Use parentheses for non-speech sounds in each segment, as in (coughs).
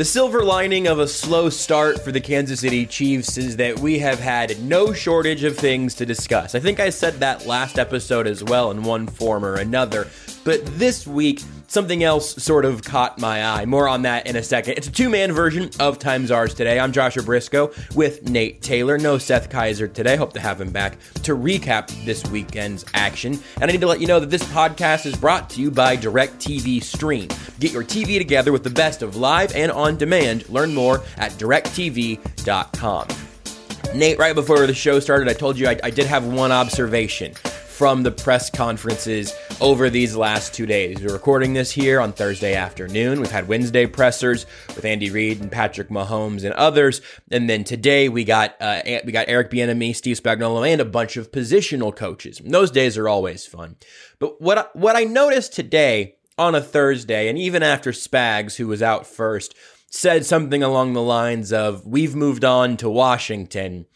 The silver lining of a slow start for the Kansas City Chiefs is that we have had no shortage of things to discuss. I think I said that last episode as well in one form or another. But this week, something else sort of caught my eye. More on that in a second. It's a two man version of Time's Yours today. I'm Joshua Brisco with Nate Taylor. No Seth Keysor today. Hope to have him back to recap this weekend's action. And I need to let you know that this podcast is brought to you by DirecTV Stream. Get your TV together with the best of live and on demand. Learn more at directv.com. Nate, right before the show started, I told you I, I did have one observation from the press conferences over these last two days. We're recording this here on Thursday afternoon. We've had Wednesday pressers with Andy Reid and Patrick Mahomes and others, and then today we got uh, we got Eric Bieniemy, Steve Spagnuolo, and a bunch of positional coaches. And those days are always fun. But what what I noticed today on a Thursday, and even after Spags, who was out first, said something along the lines of "We've moved on to Washington."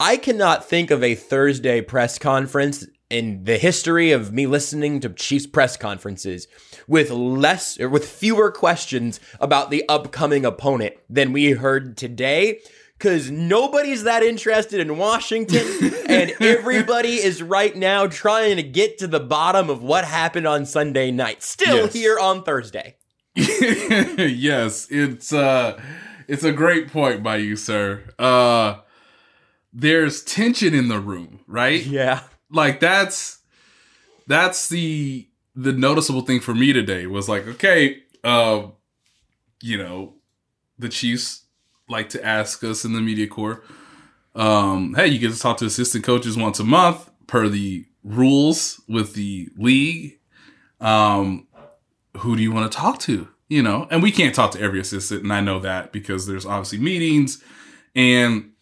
I cannot think of a Thursday press conference in the history of me listening to Chiefs press conferences with less or with fewer questions about the upcoming opponent than we heard today because nobody's that interested in Washington, (laughs) and everybody is right now trying to get to the bottom of what happened on Sunday night. Still Yes. here on Thursday. (laughs) yes, it's uh it's a great point by you, sir. Uh there's tension in the room, right? Yeah. Like that's that's the the noticeable thing for me today was like, okay, uh you know, the Chiefs like to ask us in the media corps, um, hey, you get to talk to assistant coaches once a month per the rules with the league. Um, who do you want to talk to? You know, and we can't talk to every assistant, and I know that because there's obviously meetings, and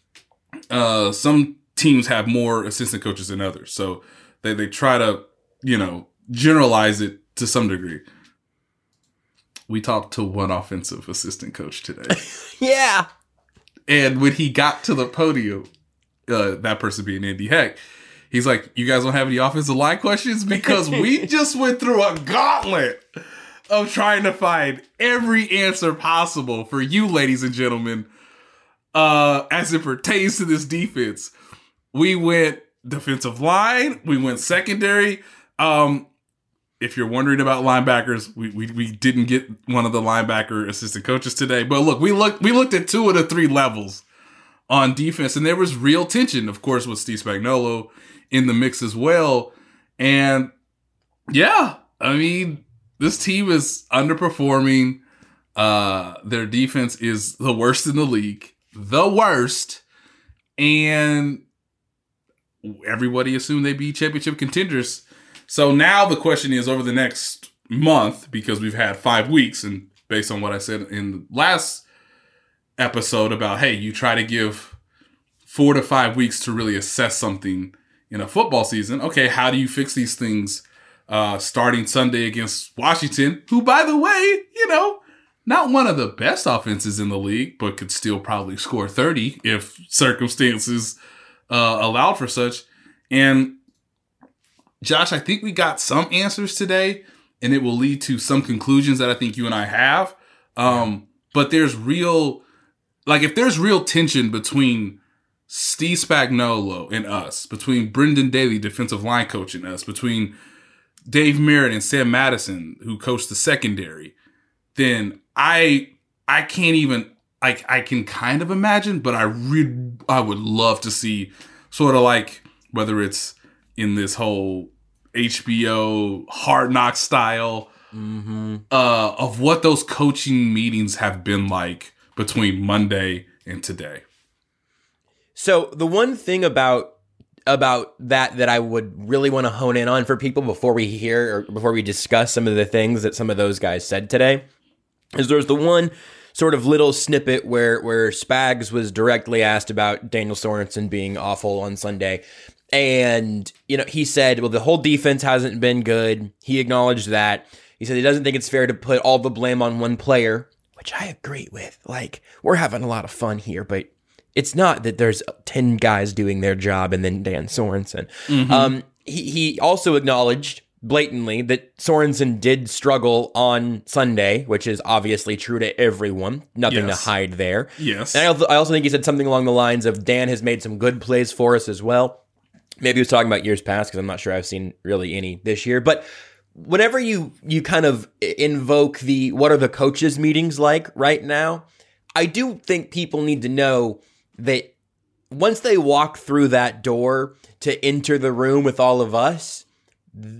uh, some teams have more assistant coaches than others, so they they try to you know generalize it to some degree. We talked to one offensive assistant coach today. (laughs) Yeah. And when he got to the podium, uh, that person being Andy Heck, he's like, "You guys don't have any offensive line questions because we (laughs) just went through a gauntlet of trying to find every answer possible for you, ladies and gentlemen, uh, as it pertains to this defense. We went defensive line, we went secondary. Um, if you're wondering about linebackers, we, we we didn't get one of the linebacker assistant coaches today. But look, we looked we looked at two of the three levels on defense, and there was real tension, of course, with Steve Spagnuolo in the mix as well. And yeah, I mean, this team is underperforming. Uh, their defense is the worst in the league, the worst, and everybody assumed they'd be championship contenders. So now the question is over the next month, because we've had five weeks, and based on what I said in the last episode about, hey, you try to give four to five weeks to really assess something in a football season. Okay, how do you fix these things uh, starting Sunday against Washington, who, by the way, you know, not one of the best offenses in the league, but could still probably score 30 if circumstances uh, allowed for such. And Josh, I think we got some answers today, and it will lead to some conclusions that I think you and I have. Um, but there's real, like, if there's real tension between Steve Spagnuolo and us, between Brendan Daly, defensive line coach, and us, between Dave Merritt and Sam Madison, who coached the secondary, then I I can't even like I can kind of imagine, but I re- I would love to see sort of like whether it's in this whole HBO hard knock style uh, of what those coaching meetings have been like between Monday and today. So the one thing about about that that I would really want to hone in on for people before we hear or before we discuss some of the things that some of those guys said today is there's the one sort of little snippet where where Spags was directly asked about Daniel Sorensen being awful on Sunday. And, you know, he said, well, the whole defense hasn't been good. He acknowledged that. He said he doesn't think it's fair to put all the blame on one player, which I agree with. Like, we're having a lot of fun here, but it's not that there's 10 guys doing their job and then Dan Sorensen. Um, he, he also acknowledged blatantly that Sorensen did struggle on Sunday, which is obviously true to everyone. Nothing Yes. to hide there. Yes. And I also, I also think he said something along the lines of Dan has made some good plays for us as well. Maybe he was talking about years past because I'm not sure I've seen really any this year. But whenever you you kind of invoke the what are the coaches meetings like right now, I do think people need to know that once they walk through that door to enter the room with all of us,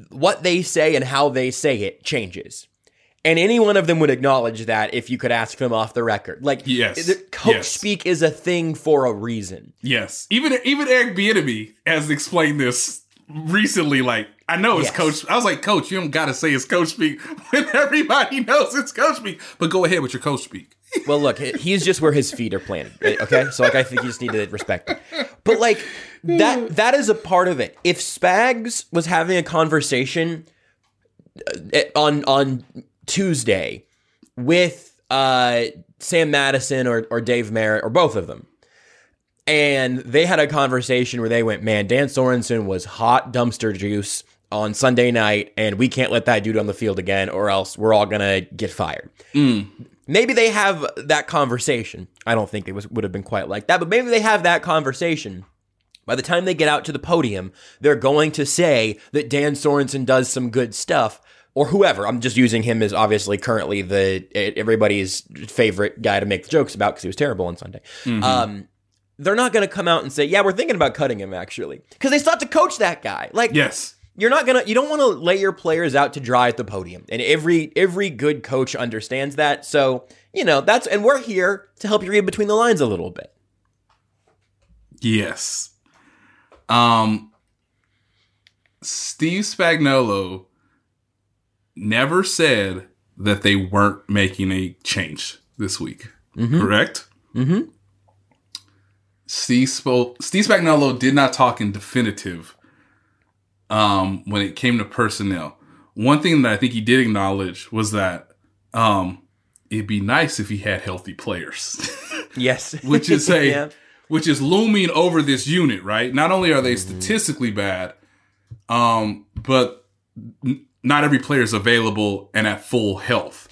what they say and how they say it changes. And any one of them would acknowledge that if you could ask them off the record. Like, Yes. coach Yes. speak is a thing for a reason. Yes, even even Eric Bieniemy has explained this recently. Like, I know it's Yes. coach. I was like, Coach, you don't got to say it's coach speak (laughs) when everybody knows it's coach speak. But go ahead with your coach speak. Well, look, he's just where his feet are planted. Okay, so like I think you just need to respect it. But like that that is a part of it. If Spags was having a conversation uh, on on Tuesday with uh, Sam Madison or or Dave Merritt or both of them, and they had a conversation where they went, "Man, Dan Sorensen was hot dumpster juice." On Sunday night, and we can't let that dude on the field again, or else we're all gonna get fired maybe they have that conversation. I don't think it was would have been quite like that, but maybe they have that conversation. By the time they get out to the podium, they're going to say that Dan Sorensen does some good stuff, or whoever. I'm just using him as obviously currently the everybody's favorite guy to make jokes about because he was terrible on Sunday. Um, they're not going to come out and say, "Yeah, we're thinking about cutting him," actually, because they still have to coach that guy. Like, Yes, you're not gonna you don't want to lay your players out to dry at the podium and every every good coach understands that so you know that's and we're here to help you read between the lines a little bit yes. Um, Steve Spagnuolo never said that they weren't making a change this week. Correct. Mm-hmm. Steve spoke. Steve Spagnuolo did not talk in definitive um, when it came to personnel. One thing that I think he did acknowledge was that um, it'd be nice if he had healthy players, (laughs) yes which is a (laughs) Yeah. Which is looming over this unit. Right? Not only are they statistically bad, um, but n- not every player is available and at full health.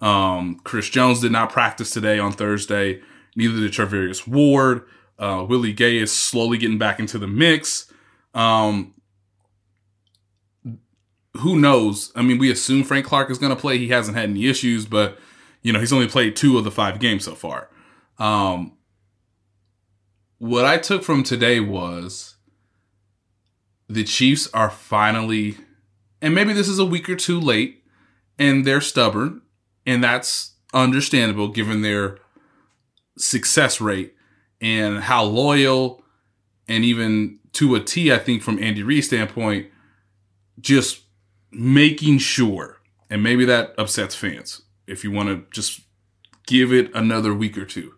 Um, Chris Jones did not practice today on Thursday. Neither did Charvarius Ward. Uh, Willie Gay is slowly getting back into the mix. Um, who knows? I mean, we assume Frank Clark is going to play. He hasn't had any issues, but you know he's only played two of the five games so far. Um, what I took from today was the Chiefs are finally, and maybe this is a week or two late, and they're stubborn, and that's understandable given their success rate and how loyal and even to a T, I think from Andy Reid's standpoint, just making sure, and maybe that upsets fans if you want to just give it another week or two.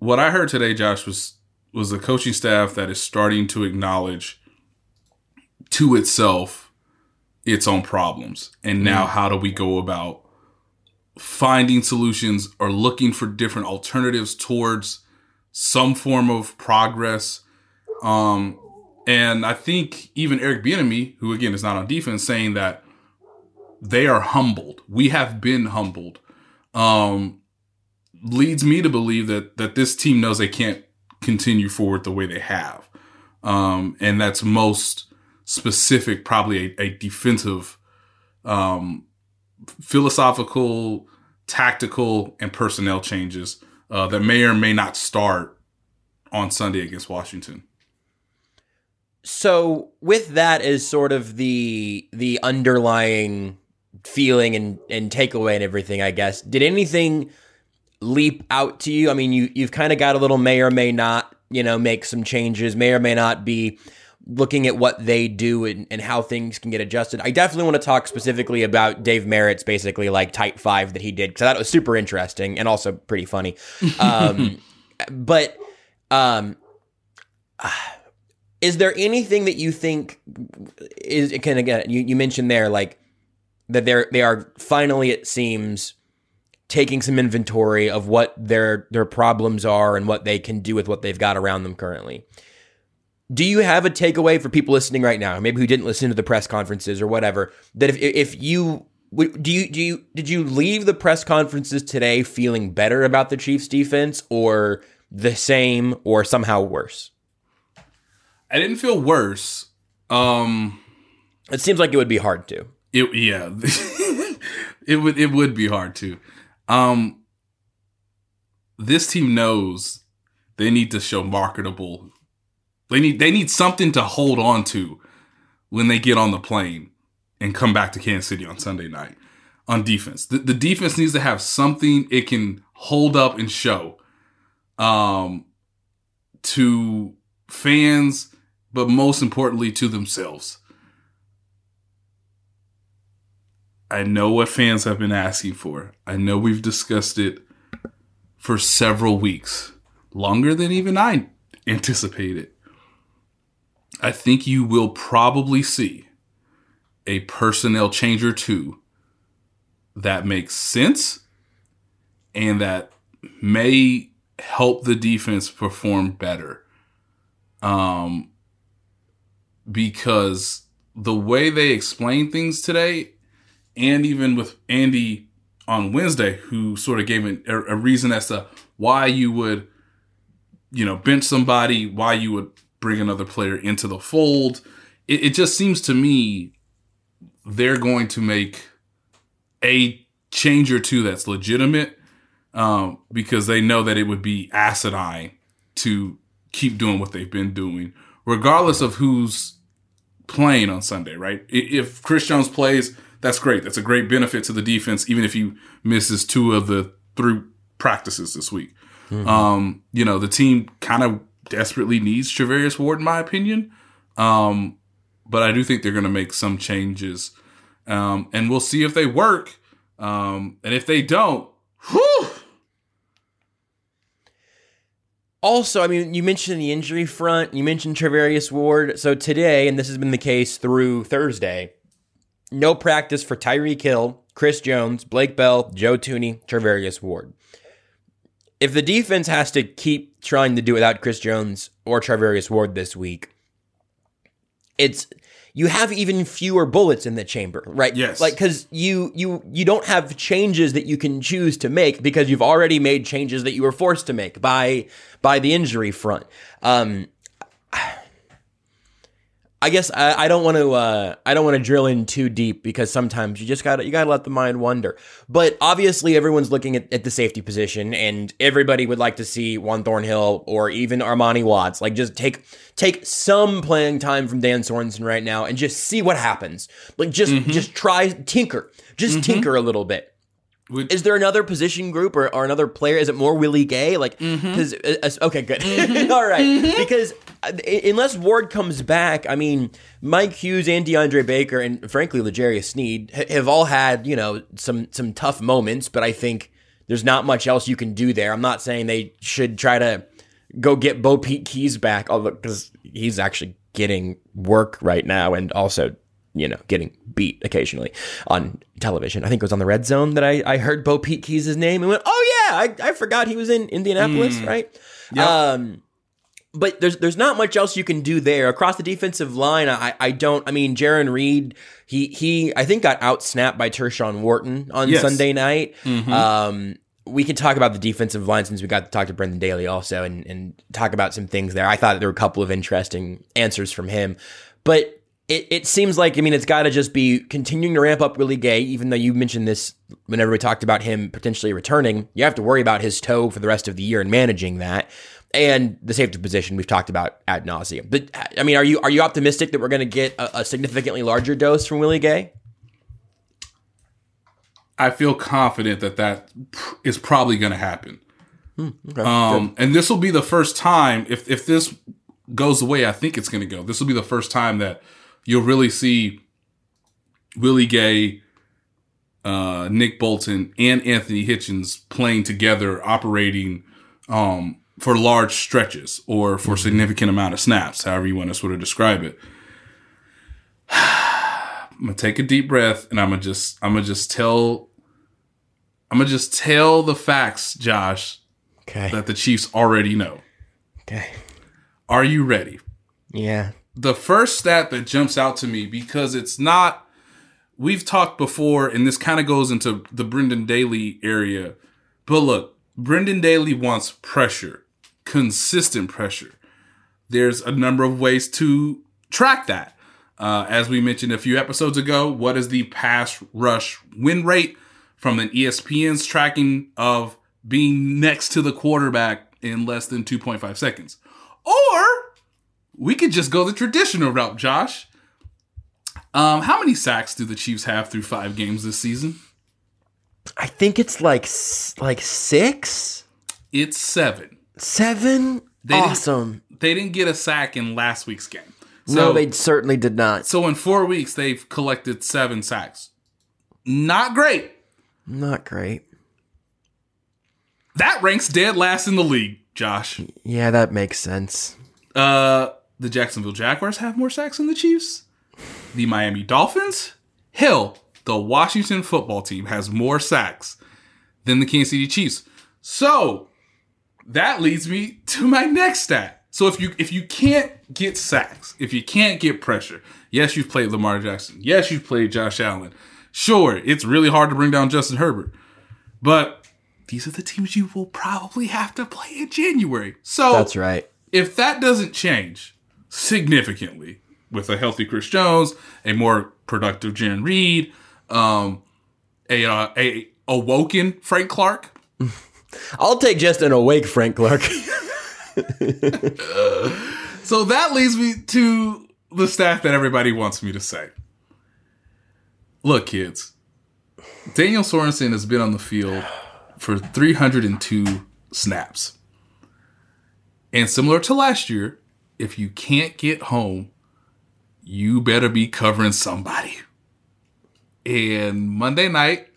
What I heard today, Josh, was was a coaching staff that is starting to acknowledge to itself its own problems, and now how do we go about finding solutions or looking for different alternatives towards some form of progress. Um, and I think even Eric Bieniemy, who again is not on defense, saying that they are humbled. We have been humbled. Um, leads me to believe that that this team knows they can't continue forward the way they have. Um, and that's most specific, probably a, a defensive, um, philosophical, tactical, and personnel changes uh, that may or may not start on Sunday against Washington. So, with that as sort of the the underlying feeling and and takeaway and everything, I guess, did anything leap out to you? I mean, you you've kind of got a little may or may not, you know, make some changes, may or may not be looking at what they do and, and how things can get adjusted. I definitely want to talk specifically about Dave Merritt's basically like type five that he did because that was super interesting and also pretty funny. Um, (laughs) but um, is there anything that you think is of again you, you mentioned there like that they're they are finally it seems taking some inventory of what their their problems are and what they can do with what they've got around them currently. Do you have a takeaway for people listening right now, maybe who didn't listen to the press conferences or whatever, that if if you do you do you did you leave the press conferences today feeling better about the Chiefs defense or the same or somehow worse? I didn't feel worse. Um It seems like it would be hard to. It yeah, (laughs) it would it would be hard to. Um, this team knows they need to show marketable. They need they need something to hold on to when they get on the plane and come back to Kansas City on Sunday night on defense. The, the defense needs to have something it can hold up and show um, to fans, but most importantly to themselves. I know what fans have been asking for. I know we've discussed it for several weeks, longer than even I anticipated. I think you will probably see a personnel change or two that makes sense and that may help the defense perform better. Um, because the way they explain things today and even with Andy on Wednesday, who sort of gave a, a reason as to why you would, you know, bench somebody, why you would bring another player into the fold. It, it just seems to me they're going to make a change or two that's legitimate um, because they know that it would be asinine to keep doing what they've been doing, regardless of who's playing on Sunday, right? If Chris Jones plays that's great. That's a great benefit to the defense, even if he misses two of the three practices this week. Mm-hmm. Um, you know, the team kind of desperately needs Charvarius Ward, in my opinion. Um, but I do think they're going to make some changes. Um, and we'll see if they work. Um, and if they don't, whew. Also, I mean, you mentioned the injury front, you mentioned Charvarius Ward. So today, and this has been the case through Thursday, no practice for Tyreek Hill, Chris Jones, Blake Bell, Joe Thuney, Charvarius Ward. If the defense has to keep trying to do without Chris Jones or Charvarius Ward this week, it's you have even fewer bullets in the chamber, right? Yes. Like because you you you don't have changes that you can choose to make because you've already made changes that you were forced to make by by the injury front. Um, I guess I, I don't want to uh, I don't want to drill in too deep because sometimes you just gotta you gotta let the mind wander. But obviously everyone's looking at, at the safety position and everybody would like to see Juan Thornhill or even Armani Watts like just take take some playing time from Dan Sorensen right now and just see what happens. Like just mm-hmm. just try tinker, just mm-hmm. tinker a little bit. Would, is there another position group or, or another player? Is it more Willie Gay? Like, because mm-hmm. uh, okay, good, mm-hmm. (laughs) all right. mm-hmm. Because uh, unless Ward comes back, I mean, Mike Hughes and DeAndre Baker and frankly L'Jarius Sneed have all had you know some some tough moments, but I think there's not much else you can do there. I'm not saying they should try to go get BoPete Keyes back, although because he's actually getting work right now and also you know, getting beat occasionally on television. I think it was on the Red Zone that I, I heard BoPete Keyes' name and went, oh yeah, I, I forgot he was in Indianapolis, right? Um, but there's there's not much else you can do there across the defensive line. I I don't. I mean, Jarran Reed, he he I think got out snapped by Tershawn Wharton on Yes. Sunday night. Um, we can talk about the defensive line since we got to talk to Brendan Daly also and and talk about some things there. I thought there were a couple of interesting answers from him, but. It, it seems like I mean it's got to just be continuing to ramp up Willie Gay. Even though you mentioned this whenever we talked about him potentially returning, you have to worry about his toe for the rest of the year and managing that and the safety position we've talked about ad nauseum. But I mean, are you are you optimistic that we're going to get a, a significantly larger dose from Willie Gay? I feel confident that that pr- is probably going to happen. um, and this will be the first time if if this goes the way I think it's going to go. This will be the first time that you'll really see Willie Gay, uh, Nick Bolton, and Anthony Hitchens playing together, operating um, for large stretches or for significant amount of snaps, however you want to sort of describe it. (sighs) I'm gonna take a deep breath and I'm gonna just I'm gonna just tell I'm gonna just tell the facts, Josh, Okay. that the Chiefs already know. Okay. Are you ready? Yeah. The first stat that jumps out to me because it's not we've talked before and this kind of goes into the Brendan Daly area. But look, Brendan Daly wants pressure, consistent pressure. There's a number of ways to track that. Uh, as we mentioned a few episodes ago, what is the pass rush win rate from an ESPN's tracking of being next to the quarterback in less than 2.5 seconds? Or we could just go the traditional route, Josh. Um, how many sacks do the Chiefs have through five games this season? I think it's like like six, It's seven. seven. didn't- awesome. They didn't get a sack in last week's game. So, no, they certainly did not. so in four weeks, they've collected seven sacks. Not great. Not great. That ranks dead last in the league, Josh. Yeah, that makes sense. Uh, the Jacksonville Jaguars have more sacks than the Chiefs. The Miami Dolphins, hell, the Washington football team has more sacks than the Kansas City Chiefs. So that leads me to my next stat. So if you if you can't get sacks, if you can't get pressure, yes, you've played Lamar Jackson. Yes, you've played Josh Allen. Sure, it's really hard to bring down Justin Herbert. But these are the teams you will probably have to play in January. So That's right. if that doesn't change significantly with a healthy Chris Jones, a more productive Jarran Reed, um, a uh, a awoken Frank Clark, (laughs) I'll take just an awake Frank Clark. (laughs) so that leads me to the stat that everybody wants me to say. Look, kids, Daniel Sorensen has been on the field for 302 snaps. And similar to last year, if you can't get home, you better be covering somebody. And Monday night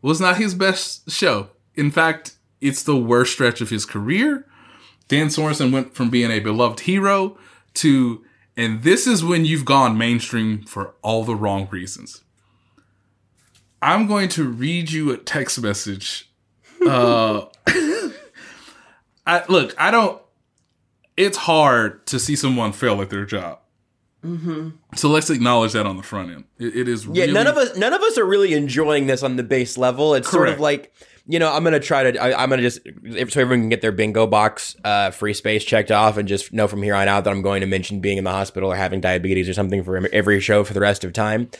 was not his best show. In fact, it's the worst stretch of his career. Dan Sorensen went from being a beloved hero to, and this is when you've gone mainstream for all the wrong reasons. I'm going to read you a text message. Uh, (coughs) I look, I don't. It's hard to see someone fail at their job. So let's acknowledge that on the front end. It, it is Yeah, really, none of us none of us are really enjoying this on the base level. It's sort of like you know, I'm gonna try to. I, I'm gonna just if so everyone can get their bingo box uh, free space checked off, and just know from here on out that I'm going to mention being in the hospital or having diabetes or something for every show for the rest of time.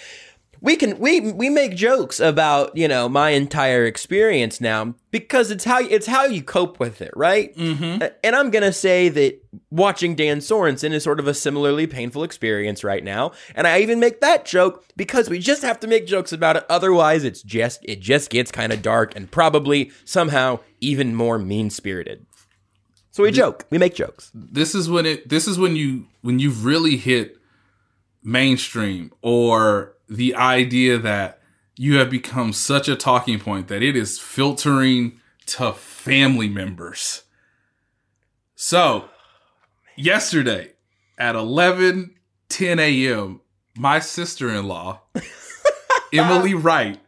We can we we make jokes about you know my entire experience now because it's how it's how you cope with it, right? Mm-hmm. And I'm gonna say that watching Dan Sorensen is sort of a similarly painful experience right now, and I even make that joke because we just have to make jokes about it. Otherwise, it's just it just gets kind of dark and probably somehow even more mean spirited. So we joke, we make jokes. this is when it this is when you when you've really hit mainstream or the idea that you have become such a talking point that it is filtering to family members. So, yesterday at 11 10 a.m., my sister in law, (laughs) Emily Wright,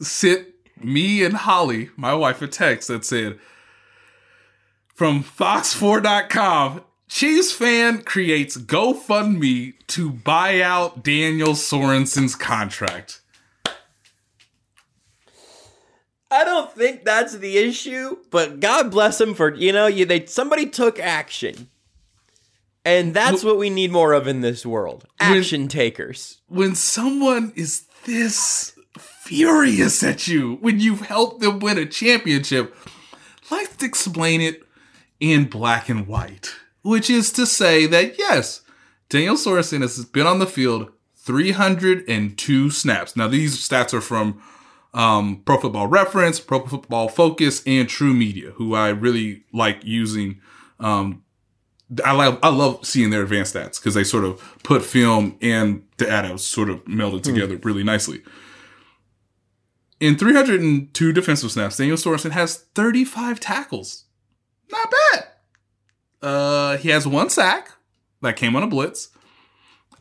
sent me and Holly, my wife, a text that said, from Fox4.com, Chiefs fan creates GoFundMe to buy out Daniel Sorensen's contract. I don't think that's the issue, but God bless him for you know you they somebody took action, and that's what we need more of in this world: action takers. When someone is this furious at you when you've helped them win a championship, let's explain it in black and white, which is to say that yes, Daniel Sorensen has been on the field 302 snaps. Now these stats are from um, Pro Football Reference, Pro Football Focus, and TruMedia, who I really like using. Um, I love I love seeing their advanced stats because they sort of put film and data sort of melded together really nicely. In 302 defensive snaps, Daniel Sorensen has 35 tackles. Not bad. Uh, he has one sack that came on a blitz.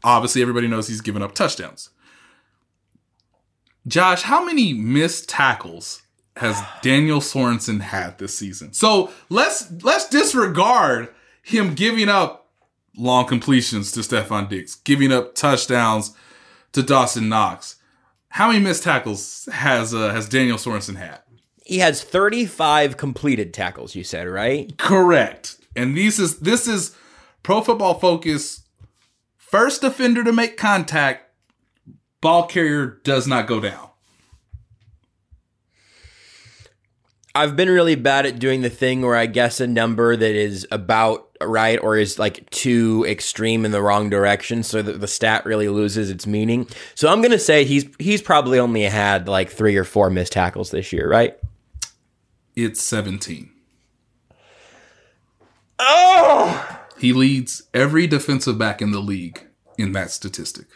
Obviously, everybody knows he's given up touchdowns. Josh, how many missed tackles has Daniel Sorensen had this season? So let's let's disregard him giving up long completions to Stefon Diggs, giving up touchdowns to Dawson Knox. How many missed tackles has uh, has Daniel Sorensen had? He has 35 completed tackles. You said right? Correct. And this is this is Pro Football Focus first defender to make contact. Ball carrier does not go down. I've been really bad at doing the thing where I guess a number that is about right or is like too extreme in the wrong direction so that the stat really loses its meaning. So I'm going to say he's he's probably only had like 3 or 4 missed tackles this year, right? It's 17. Oh! He leads every defensive back in the league in that statistic.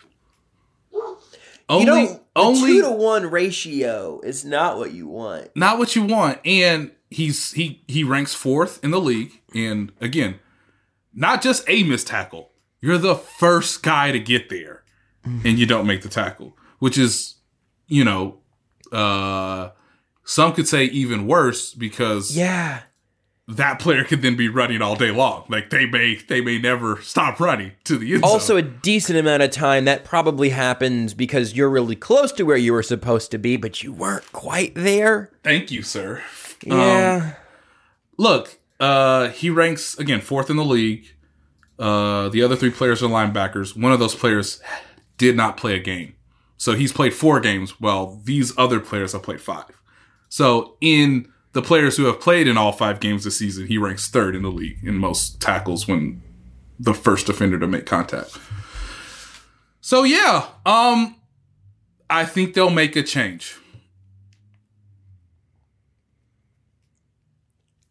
Only, you know, only two to one ratio is not what you want. not what you want. And he's he he ranks fourth in the league. And again, not just a missed tackle. You're the first guy to get there, and you don't make the tackle, which is, you know, uh, some could say even worse because Yeah. That player could then be running all day long. Like they may they may never stop running to the end zone. Also, a decent amount of time that probably happens because you're really close to where you were supposed to be, but you weren't quite there. thank you, sir. Yeah. look, uh, he ranks again fourth in the league. Uh, the other three players are linebackers. One of those players did not play a game, so he's played four games. While these other players have played five. So in the players who have played in all five games this season, he ranks third in the league in most tackles when the first defender to make contact. So yeah, um, I think they'll make a change.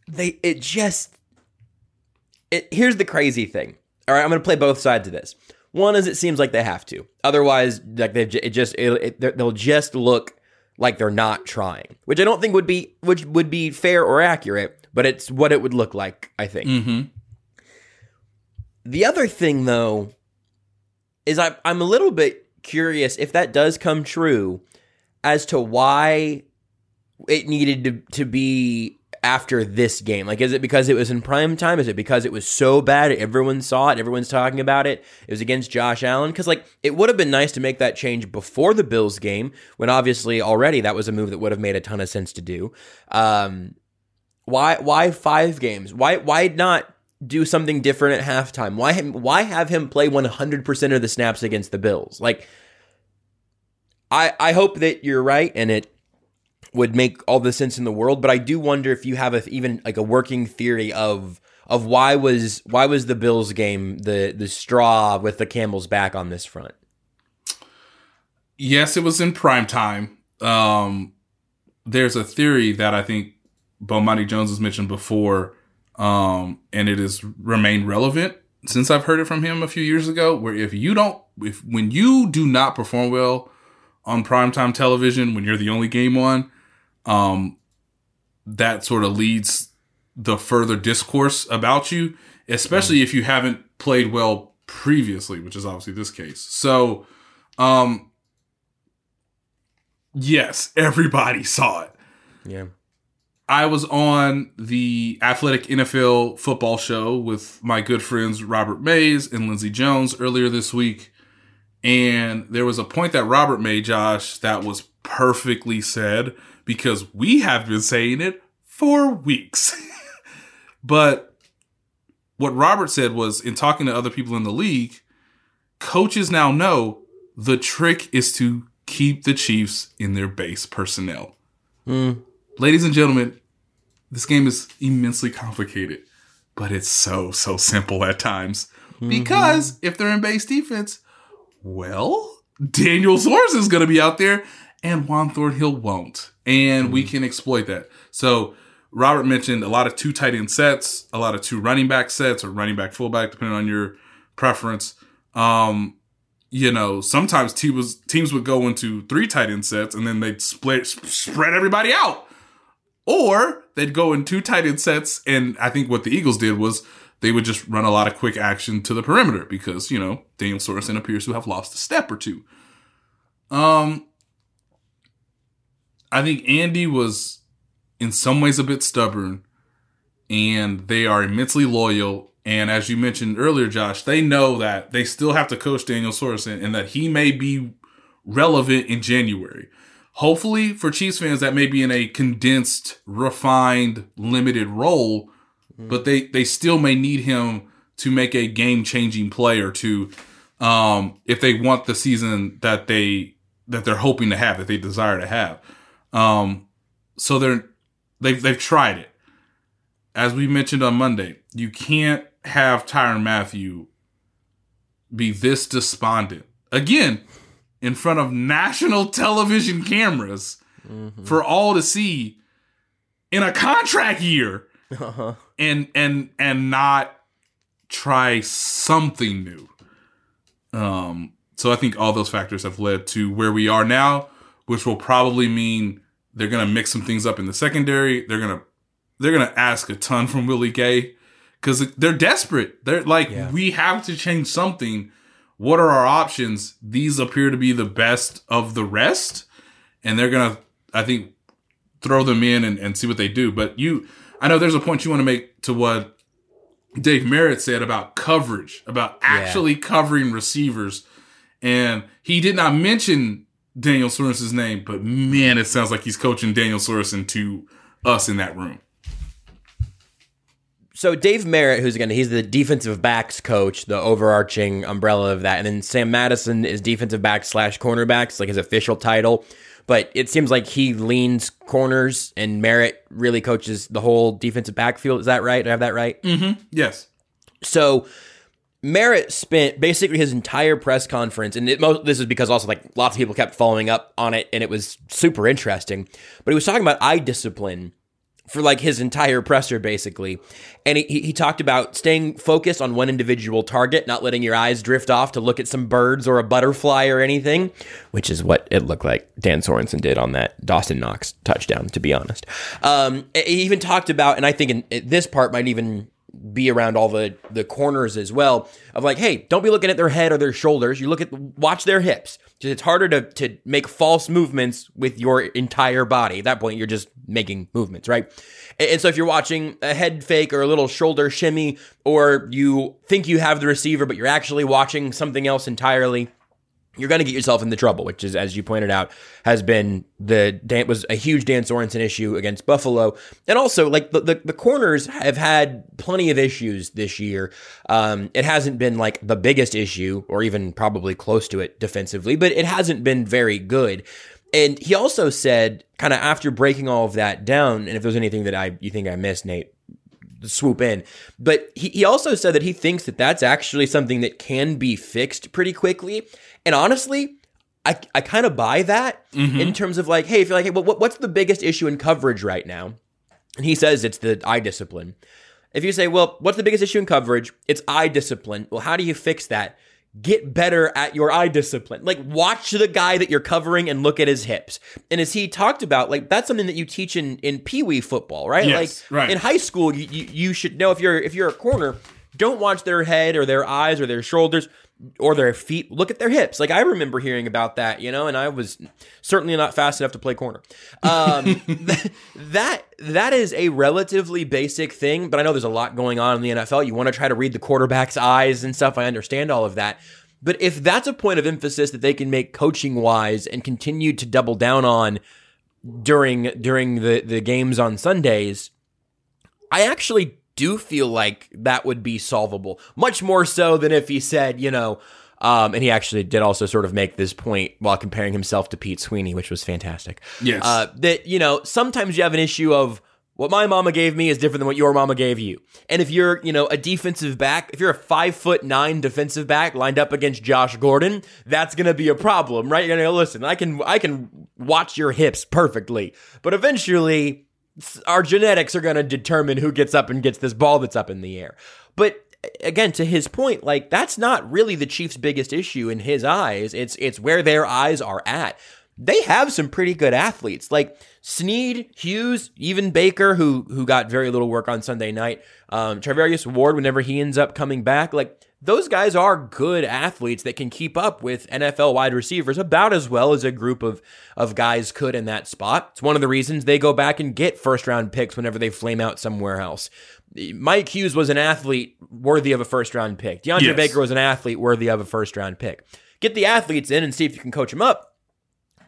they it just it here's the crazy thing all right i'm gonna play both sides of this one is it seems like they have to otherwise like they it just it, it, they'll just look like they're not trying which i don't think would be which would be fair or accurate but it's what it would look like i think Mm-hmm. the other thing though is I, i'm a little bit curious if that does come true as to why it needed to, to be after this game? Like, is it because it was in prime time? Is it because it was so bad everyone saw it, everyone's talking about it? It was against Josh Allen? Because, like, it would have been nice to make that change before the Bills game, when obviously already that was a move that would have made a ton of sense to do. Um, why? Why five games? Why? Why not? Do something different at halftime. Why why have him play 100% of the snaps against the Bills? Like I I hope that you're right and it would make all the sense in the world, but I do wonder if you have a, even like a working theory of of why was why was the Bills game the the straw with the camel's back on this front? yes, it was in prime time. Um, there's a theory that I think Bomani Jones has mentioned before, um, and it has remained relevant since I've heard it from him a few years ago. Where if you don't, if when you do not perform well on primetime television, when you're the only game on, um, that sort of leads the further discourse about you, especially if you haven't played well previously, which is obviously this case. So, Um, yes, everybody (laughs) saw it. Yeah. I was on the Athletic NFL football show with my good friends Robert Mays and Lindsay Jones earlier this week. And there was a point that Robert made, Josh, that was perfectly said because we have been saying it for weeks. (laughs) but what Robert said was in talking to other people in the league, coaches now know the trick is to keep the Chiefs in their base personnel. Hmm. Ladies and gentlemen, this game is immensely complicated, but it's so, so simple at times. Mm-hmm. Because if they're in base defense, well, Daniel Sorensen is going to be out there and Juan Thornhill won't. And we can exploit that. So Robert mentioned a lot of two tight end sets, a lot of two running back sets or running back fullback, depending on your preference. Um, you know, sometimes teams teams would go into three tight end sets and then they'd split spread everybody out. Or they'd go in two tight end sets, and I think what the Eagles did was they would just run a lot of quick action to the perimeter because, you know, Daniel Sorensen appears to have lost a step or two. Um I think Andy was in some ways a bit stubborn, and they are immensely loyal. And as you mentioned earlier, Josh, they know that they still have to coach Daniel Sorensen and that he may be relevant in January. Hopefully, for Chiefs fans, that may be in a condensed, refined, limited role, but they they still may need him to make a game changing play or two um, if they want the season that they that they're hoping to have, that they desire to have. Um, so they're they've they've tried it. As we mentioned on Monday, you can't have Tyrann Mathieu be this despondent again in front of national (laughs) television cameras for all to see in a contract year and and and not try something new. Um, so I think all those factors have led to where we are now, which will probably mean they're gonna mix some things up in the secondary. They're gonna they're gonna ask a ton from Willie Gay because they're desperate. They're like, Yeah. we have to change something. What are our options? These appear to be the best of the rest, and they're gonna, I think, throw them in and, and see what they do. But you, I know there's a point you want to make to what Dave Merritt said about coverage, about actually covering receivers. And he did not mention Daniel Sorensen's name, but man, it sounds like he's coaching Daniel Sorensen to us in that room. So Dave Merritt, who's again he's the defensive backs coach, the overarching umbrella of that, and then Sam Madison is defensive back slash cornerbacks, like his official title. But it seems like he leans corners, and Merritt really coaches the whole defensive backfield. Is that right? Do I have that right? Mm-hmm. Yes. So Merritt spent basically his entire press conference, and it, most, this is because also like lots of people kept following up on it, and it was super interesting. But he was talking about eye discipline for like his entire presser, basically, and he, he talked about staying focused on one individual target, not letting your eyes drift off to look at some birds or a butterfly or anything, which is what it looked like Dan Sorensen did on that Dawson Knox touchdown. To be honest, um, he even talked about, and I think in, in this part might even be around all the the corners as well of like hey don't be looking at their head or their shoulders. You look at watch their hips. 'Cause it's harder to to make false movements with your entire body. At that point you're just making movements right? And, and so if you're watching a head fake or a little shoulder shimmy or you think you have the receiver but you're actually watching something else entirely you're going to get yourself into trouble, which is, as you pointed out, has been the Dan, was a huge Dan Sorensen issue against Buffalo, and also like the, the the corners have had plenty of issues this year. Um, it hasn't been like the biggest issue, or even probably close to it defensively, but it hasn't been very good. And he also said, kind of after breaking all of that down, and if there's anything that I you think I missed, Nate, swoop in. But he, he also said that he thinks that that's actually something that can be fixed pretty quickly. And honestly, I, I kind of buy that mm-hmm. in terms of like, hey, if you're like, hey, what, what's the biggest issue in coverage right now? And he says it's the eye discipline. If you say, well, what's the biggest issue in coverage? It's eye discipline. Well, how do you fix that? Get better at your eye discipline. Like, watch the guy that you're covering and look at his hips. And as he talked about, like, that's something that you teach in, in Pee Wee football, right? Yes, like, right. in high school, you, you, you should know if you're if you're a corner, don't watch their head or their eyes or their shoulders or their feet. Look at their hips. Like I remember hearing about that, you know, and I was certainly not fast enough to play corner. Um, (laughs) that that is a relatively basic thing, but I know there's a lot going on in the NFL. You want to try to read the quarterback's eyes and stuff. I understand all of that. But if that's a point of emphasis that they can make coaching wise and continue to double down on during during the, the games on Sundays, I actually do feel like that would be solvable. Much more so than if he said, you know, um, and he actually did also sort of make this point while comparing himself to Pete Sweeney, which was fantastic. Yes. Uh, that, you know, sometimes you have an issue of what my mama gave me is different than what your mama gave you. And if you're, you know, a defensive back, if you're a five foot nine defensive back lined up against Josh Gordon, that's gonna be a problem, right? You're gonna go, listen, I can I can watch your hips perfectly. But eventually our genetics are gonna determine who gets up and gets this ball that's up in the air. But again, to his point, like that's not really the Chiefs' biggest issue in his eyes. It's it's where their eyes are at. They have some pretty good athletes. Like Sneed, Hughes, even Baker, who who got very little work on Sunday night. Um, Charvarius Ward, whenever he ends up coming back, like those guys are good athletes that can keep up with NFL wide receivers about as well as a group of of guys could in that spot. It's one of the reasons they go back and get first round picks whenever they flame out somewhere else. Mike Hughes was an athlete worthy of a first round pick. DeAndre Yes. Baker was an athlete worthy of a first round pick. Get the athletes in and see if you can coach them up.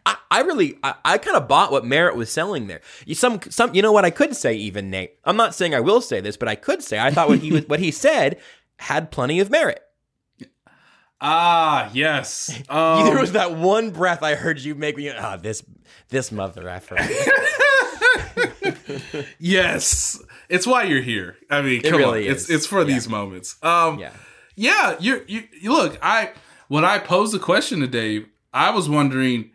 I, I really, I, I kind of bought what Merritt was selling there. You, some, some, you know what I could say, even Nate. I'm not saying I will say this, but I could say I thought what he was, (laughs) what he said had plenty of merit. Ah, yes. (laughs) Um, there was that one breath I heard you make. When you, oh, this, this mother effer. (laughs) yes. It's why you're here. I mean, come really on. is. It's it's for these moments. Um yeah. yeah, you you you- look, I when I posed the question to Dave, I was wondering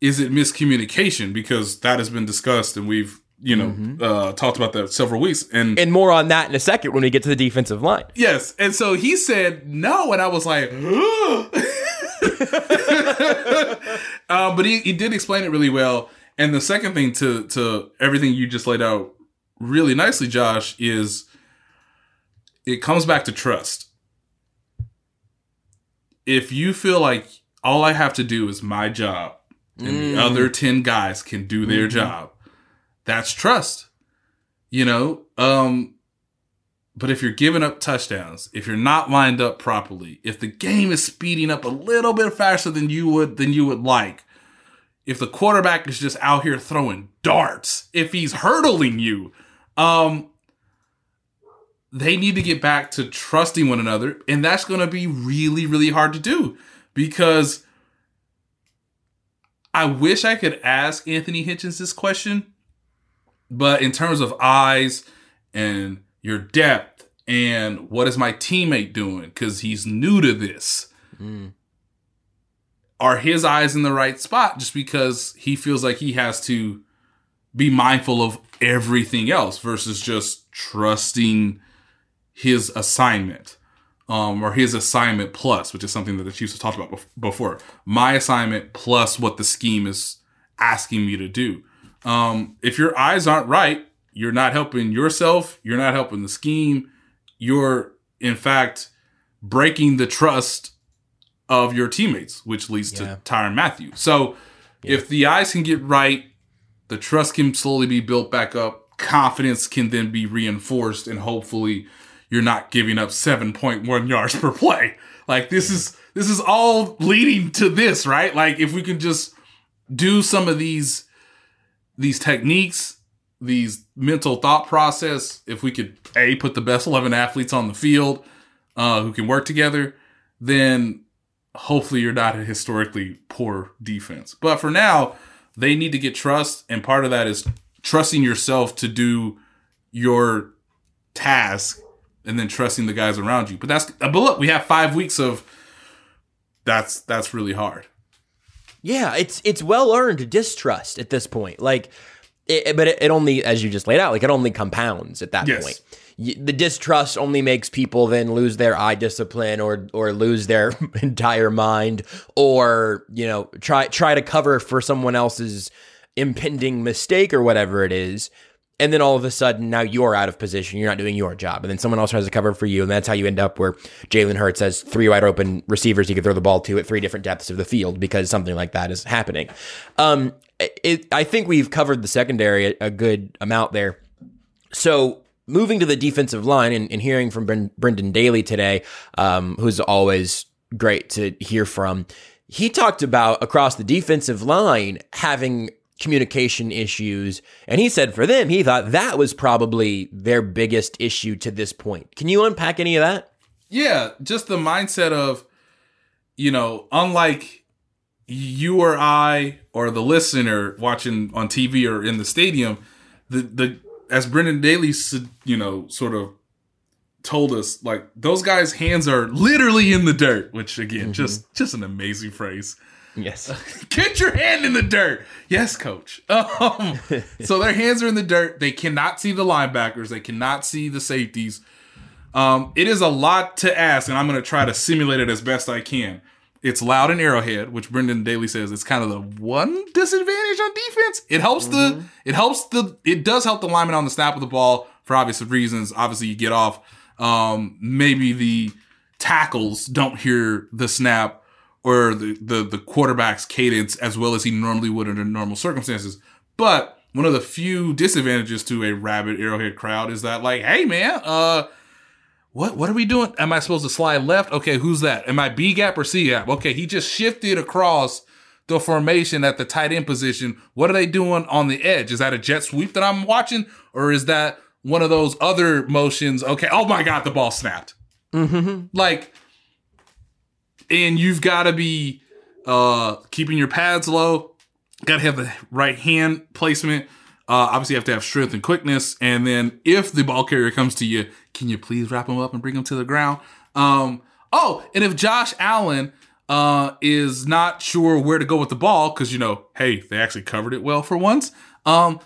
is it miscommunication because that has been discussed and we've, you know, Mm-hmm. uh talked about that several weeks and And more on that in a second when we get to the defensive line. Yes. And so he said no. And I was like, um, (laughs) but he, he did explain it really well. And the second thing to, to everything you just laid out really nicely, Josh, is it comes back to trust. If you feel like all I have to do is my job and the other 10 guys can do their job, that's trust. You know, um, but if you're giving up touchdowns, if you're not lined up properly, if the game is speeding up a little bit faster than you would than you would like, if the quarterback is just out here throwing darts, if he's hurdling you, um they need to get back to trusting one another, and that's going to be really really hard to do because I wish I could ask Anthony Hitchens this question, but in terms of eyes and your depth and what is my teammate doing because he's new to this are his eyes in the right spot just because he feels like he has to be mindful of everything else versus just trusting his assignment um, or his assignment plus, which is something that the Chiefs have talked about bef- before. My assignment plus what the scheme is asking me to do. Um, if your eyes aren't right, you're not helping yourself. You're not helping the scheme. You're, in fact, breaking the trust of your teammates, which leads Yeah. to Tyrann Mathieu. So if the eyes can get right, the trust can slowly be built back up. Confidence can then be reinforced, and hopefully, you're not giving up 7.1 yards (laughs) per play. Like this is this is all leading to this, right? Like if we can just do some of these these techniques, these mental thought process, if we could a put the best 11 athletes on the field uh, who can work together, then hopefully you're not a historically poor defense. But for now, they need to get trust, and part of that is trusting yourself to do your task, and then trusting the guys around you. But that's but look, we have five weeks of that's that's really hard. Yeah, it's it's well earned distrust at this point. Like, it, but it, it only, as you just laid out, like it only compounds at that Yes. point. The distrust only makes people then lose their eye discipline or or lose their (laughs) entire mind or you know try try to cover for someone else's impending mistake or whatever it is. And then all of a sudden now you're out of position. You're not doing your job. And then someone else tries to cover for you. And that's how you end up where Jalen Hurts has three wide open receivers he could throw the ball to at three different depths of the field because something like that is happening. Um, it, I think we've covered the secondary a, a good amount there. So moving to the defensive line and, and hearing from Brendan Daly today, um, who's always great to hear from, he talked about across the defensive line having communication issues. And he said for them, he thought that was probably their biggest issue to this point. Can you unpack any of that? Yeah, just the mindset of, you know, unlike you or I or the listener watching on TV or in the stadium, the the as Brendan Daly, you know, sort of told us, like those guys' hands are literally in the dirt, which again, mm-hmm. just just an amazing phrase. Yes. (laughs) Get your hand in the dirt. Yes, coach. (laughs) Um, (laughs) so their hands are in the dirt. They cannot see the linebackers. They cannot see the safeties. Um, it is a lot to ask, and I'm going to try to simulate it as best I can. It's loud in Arrowhead, which Brendan Daly says it's kind of the one disadvantage on defense. It helps mm-hmm. the it helps the it does help the lineman on the snap of the ball for obvious reasons. Obviously, you get off. Um, maybe the tackles don't hear the snap or the, the, the quarterback's cadence as well as he normally would under normal circumstances. But one of the few disadvantages to a rabid arrowhead crowd is that like, hey man, uh, what what are we doing? Am I supposed to slide left? Okay, who's that? Am I B gap or C gap? Okay, he just shifted across the formation at the tight end position. What are they doing on the edge? Is that a jet sweep that I'm watching, or is that one of those other motions? Okay, oh my god, the ball snapped. Mm-hmm. Like and you've got to be uh, keeping your pads low. Got to have the right hand placement. Uh, obviously, you have to have strength and quickness. And then, if the ball carrier comes to you, can you please wrap him up and bring him to the ground? Um, oh, and if Josh Allen uh, is not sure where to go with the ball, because you know, hey, they actually covered it well for once. Um,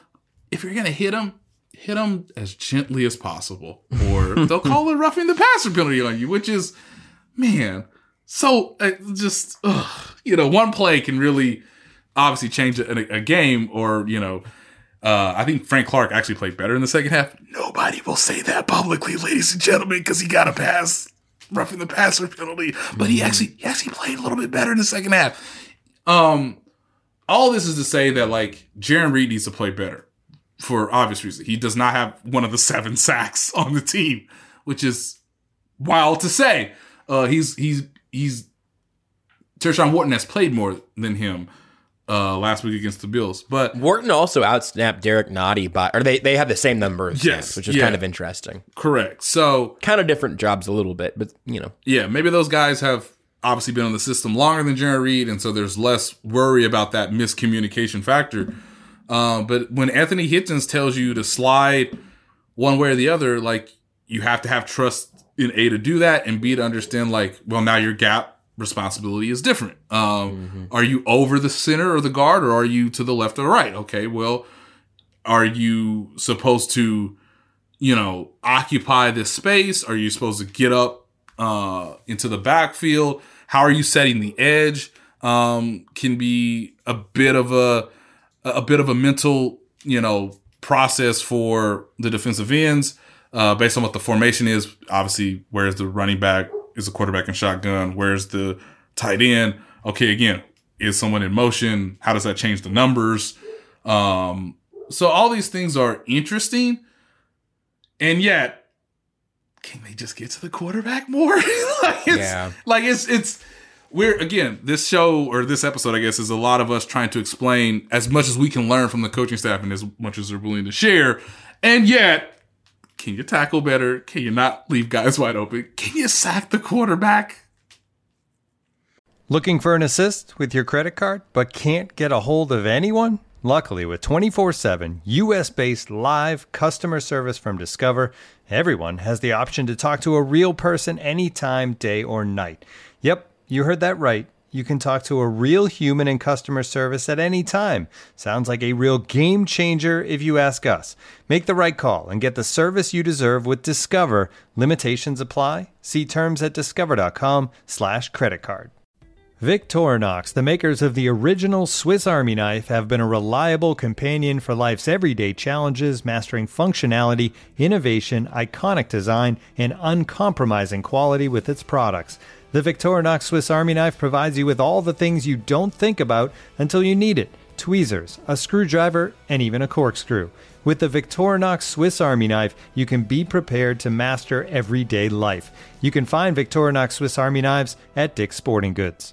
if you're gonna hit him, hit him as gently as possible, or (laughs) they'll call it roughing the passer penalty on you, which is, man, so uh, just ugh, you know, one play can really obviously change a, a game, or you know, uh, I think Frank Clark actually played better in the second half. Nobody will say that publicly, ladies and gentlemen, because he got a pass, roughing the passer penalty. But he mm-hmm. actually, he actually played a little bit better in the second half. Um, all this is to say that like Jarran Reed needs to play better for obvious reasons. He does not have one of the seven (laughs) sacks on the team, which is wild to say. Uh, he's he's he's Tershawn Wharton has played more than him uh, last week against the Bills. But Wharton also outsnapped Derrick Nnadi by, or they they have the same number of yes, snaps, which is yeah, kind of interesting. Correct. So kind of different jobs a little bit, but you know, yeah, maybe those guys have obviously been on the system longer than Jarran Reed, and so there's less worry about that miscommunication factor. Uh, but when Anthony Hitchens tells you to slide one way or the other, like you have to have trust in A to do that and B to understand like, well, now your gap responsibility is different. Um, mm-hmm. Are you over the center or the guard or are you to the left or right? Okay, well, are you supposed to, you know, occupy this space? Are you supposed to get up uh, into the backfield? How are you setting the edge? Um, can be a bit of a a bit of a mental, you know, process for the defensive ends uh, based on what the formation is. Obviously, where's the running back? Is the quarterback in shotgun? Where's the tight end? Okay, again, is someone in motion? How does that change the numbers? Um, so all these things are interesting, and yet, can they just get to the quarterback more? (laughs) like it's, yeah, like it's it's we're again this show or this episode i guess is a lot of us trying to explain as much as we can learn from the coaching staff and as much as they're willing to share and yet can you tackle better? Can you not leave guys wide open? Can you sack the quarterback? Looking for an assist with your credit card, but can't get a hold of anyone? Luckily, with 24 7 US based live customer service from Discover, everyone has the option to talk to a real person anytime, day or night. Yep, you heard that right you can talk to a real human in customer service at any time. Sounds like a real game changer if you ask us. Make the right call and get the service you deserve with Discover. Limitations apply. See terms at discover.com/slash credit card. Victorinox, the makers of the original Swiss Army knife, have been a reliable companion for life's everyday challenges, mastering functionality, innovation, iconic design, and uncompromising quality with its products. The Victorinox Swiss Army knife provides you with all the things you don't think about until you need it tweezers, a screwdriver, and even a corkscrew. With the Victorinox Swiss Army knife, you can be prepared to master everyday life. You can find Victorinox Swiss Army knives at Dick's Sporting Goods.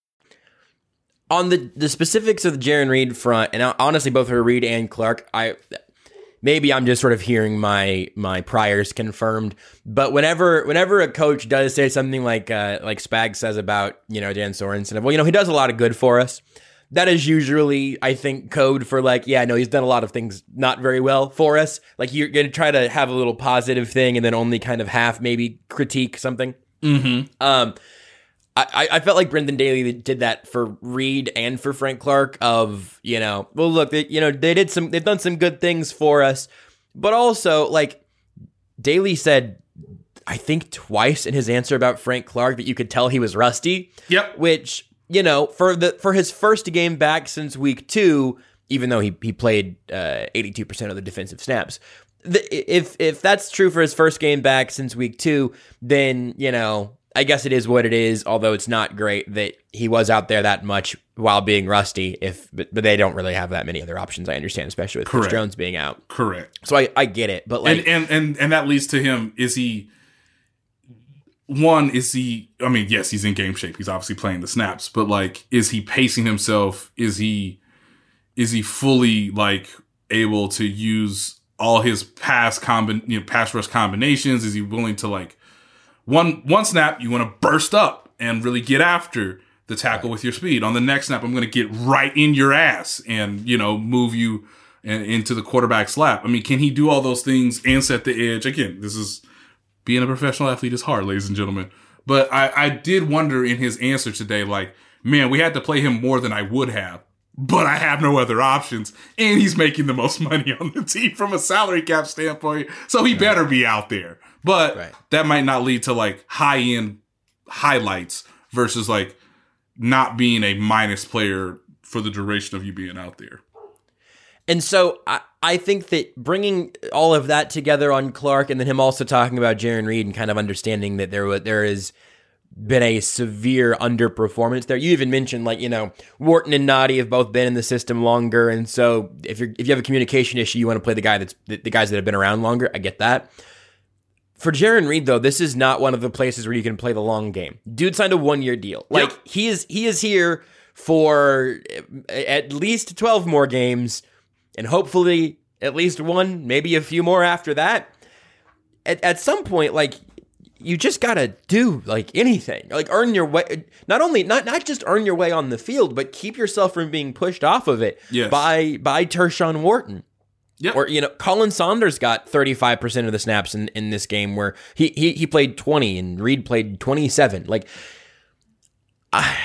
on the the specifics of the Jarran Reed front, and honestly, both for Reed and Clark, I maybe I'm just sort of hearing my my priors confirmed. But whenever whenever a coach does say something like uh, like Spag says about you know Dan Sorensen, well, you know he does a lot of good for us. That is usually, I think, code for like, yeah, no, he's done a lot of things not very well for us. Like you're gonna try to have a little positive thing and then only kind of half maybe critique something. Mm-hmm. Um, I, I felt like Brendan Daly did that for Reed and for Frank Clark. Of you know, well, look, they, you know, they did some, they've done some good things for us, but also like Daly said, I think twice in his answer about Frank Clark that you could tell he was rusty. Yep. Which you know, for the for his first game back since week two, even though he he played uh, eighty two percent of the defensive snaps. The, if if that's true for his first game back since week two, then you know I guess it is what it is. Although it's not great that he was out there that much while being rusty. If but, but they don't really have that many other options. I understand, especially with Chris Jones being out. Correct. So I, I get it, but like and, and and and that leads to him. Is he one? Is he? I mean, yes, he's in game shape. He's obviously playing the snaps, but like, is he pacing himself? Is he? Is he fully like able to use all his past combin you know pass rush combinations? Is he willing to like one one snap, you want to burst up and really get after the tackle with your speed. On the next snap, I'm going to get right in your ass and you know move you and into the quarterback's lap. I mean, can he do all those things and set the edge? Again, this is being a professional athlete is hard, ladies and gentlemen. But I, I did wonder in his answer today, like, man, we had to play him more than I would have but I have no other options. And he's making the most (laughs) money on the team from a salary cap standpoint. So he better be out there. But right. that might not lead to like high end highlights versus like not being a minus player for the duration of you being out there. And so I, I think that bringing all of that together on Clark and then him also talking about Jarran Reed and kind of understanding that there there is been a severe underperformance there. You even mentioned like, you know, Wharton and Nnadi have both been in the system longer. And so if you're if you have a communication issue, you want to play the guy that's the, the guys that have been around longer. I get that. For Jarran Reed, though, this is not one of the places where you can play the long game. Dude signed a one year deal. Like yep. he is he is here for at least twelve more games, and hopefully at least one, maybe a few more after that. At, at some point, like you just gotta do like anything, like earn your way. Not only not not just earn your way on the field, but keep yourself from being pushed off of it yes. by by Tershawn Wharton. Yep. Or you know, Khalen Saunders got 35% of the snaps in, in this game where he, he he played 20 and Reed played 27. Like I,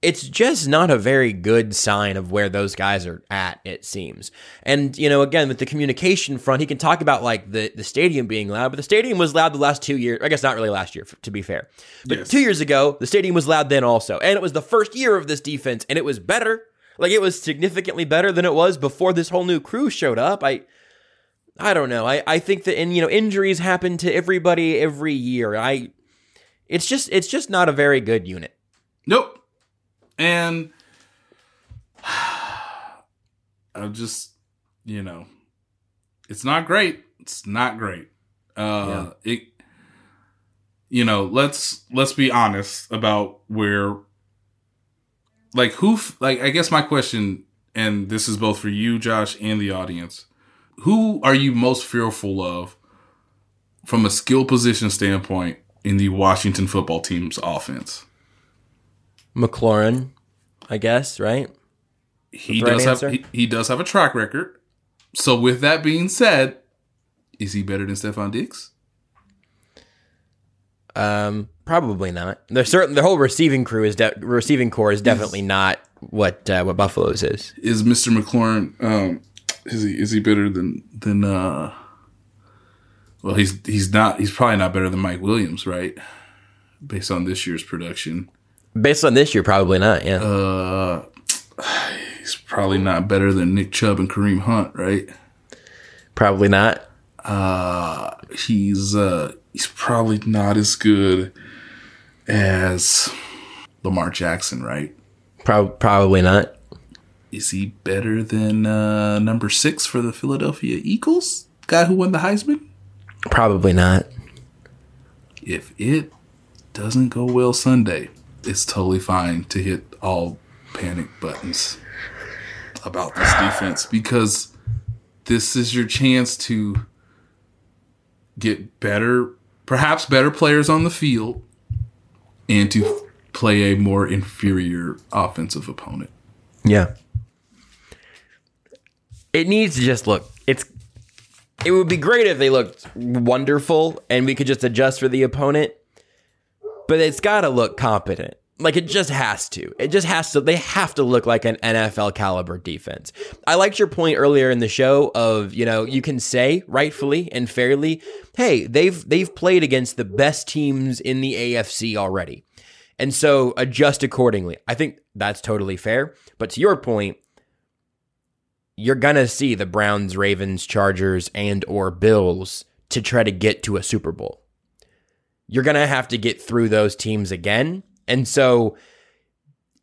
it's just not a very good sign of where those guys are at, it seems. And, you know, again, with the communication front, he can talk about like the, the stadium being loud, but the stadium was loud the last two years. I guess not really last year, to be fair. But yes. two years ago, the stadium was loud then also. And it was the first year of this defense, and it was better like it was significantly better than it was before this whole new crew showed up. I I don't know. I, I think that in you know injuries happen to everybody every year. I It's just it's just not a very good unit. Nope. And (sighs) I'm just, you know, it's not great. It's not great. Uh it you know, let's let's be honest about where like who f- like I guess my question and this is both for you Josh and the audience. Who are you most fearful of from a skill position standpoint in the Washington football team's offense? McLaurin, I guess, right? he the does answer? have he, he does have a track record. So with that being said, is he better than Stefon Diggs? Um, probably not. Their certain the whole receiving crew is de- receiving core is definitely not what uh, what Buffalo's is. Is Mr. McLaurin um is he is he better than than uh well he's he's not he's probably not better than Mike Williams, right? Based on this year's production. Based on this year, probably not. Yeah, Uh he's probably not better than Nick Chubb and Kareem Hunt, right? probably not. Uh he's uh he's probably not as good as Lamar Jackson, right? Prob- probably not. Is he better than uh number six for the Philadelphia Eagles? Guy who won the Heisman? Probably not. If it doesn't go well Sunday, it's totally fine to hit all panic buttons about this defense because this is your chance to get better, perhaps better players on the field, and to play a more inferior offensive opponent. Yeah. It needs to just look. It's. It would be great if they looked wonderful and we could just adjust for the opponent, but it's got to look competent. Like it just has to. It just has to. They have to look like an NFL caliber defense. I liked your point earlier in the show of you know you can say rightfully and fairly, hey they've they've played against the best teams in the AFC already, and so adjust accordingly. I think that's totally fair. But to your point, you're gonna see the Browns, Ravens, Chargers, and or Bills to try to get to a Super Bowl. You're gonna have to get through those teams again. And so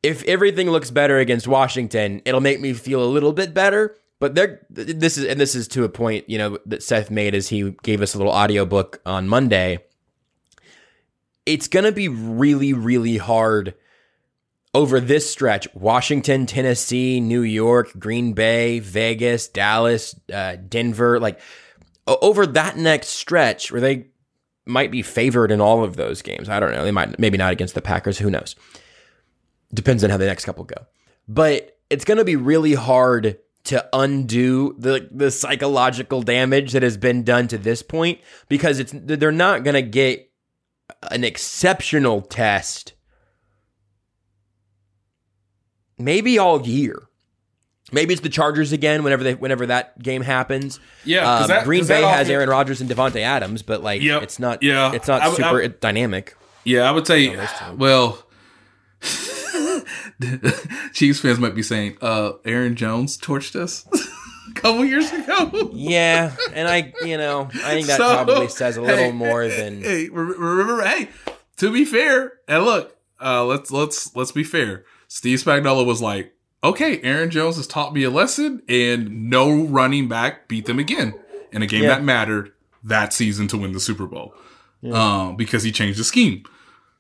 if everything looks better against Washington, it'll make me feel a little bit better. But there this is and this is to a point, you know, that Seth made as he gave us a little audiobook on Monday. It's gonna be really, really hard over this stretch Washington, Tennessee, New York, Green Bay, Vegas, Dallas, uh, Denver like over that next stretch where they might be favored in all of those games. I don't know. They might, maybe not against the Packers. Who knows? Depends on how the next couple go. But it's going to be really hard to undo the the psychological damage that has been done to this point because it's they're not going to get an exceptional test maybe all year. Maybe it's the Chargers again whenever they whenever that game happens. yeah. Um, that- Green Bay has Aaron Rodgers and Davante Adams, but like Yep. it's not Yeah. it's not I would- I super dynamic. Yeah, I would say, well, (laughs) Chiefs fans might be saying, uh, Aaron Jones torched us (laughs) a couple years ago. Yeah, (laughs) and I you know I think that So, probably says a little hey, more than Hey, remember, hey, to be fair, and look, uh, let's let's let's be fair. Steve Spagnuolo was like, okay, Aaron Jones has taught me a lesson, and no running back beat them again in a game Yeah. that mattered that season to win the Super Bowl, um, because he changed the scheme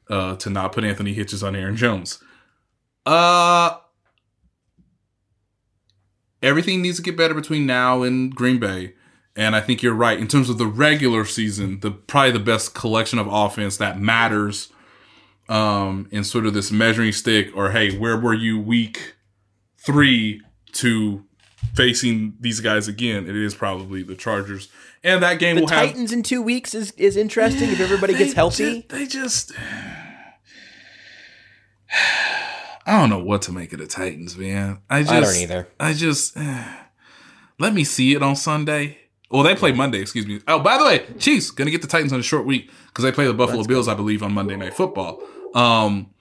uh, to not put Anthony Hitchens on Aaron Jones. Uh, everything needs to get better between now and Green Bay. And I think you're right. In terms of the regular season, the probably the best collection of offense that matters um in sort of this measuring stick or hey, where were you week three to facing these guys again? It is probably the Chargers. And that game the will have Titans in two weeks is is interesting if everybody gets healthy. ju- they just (sighs) I don't know what to make of the Titans, man. I just I don't either. I just let me see it on Sunday. Well, they play Monday, excuse me. Oh, by the way, Chiefs gonna get the Titans on a short week because they play the Buffalo Bills, I believe, on Monday Night Football. Um,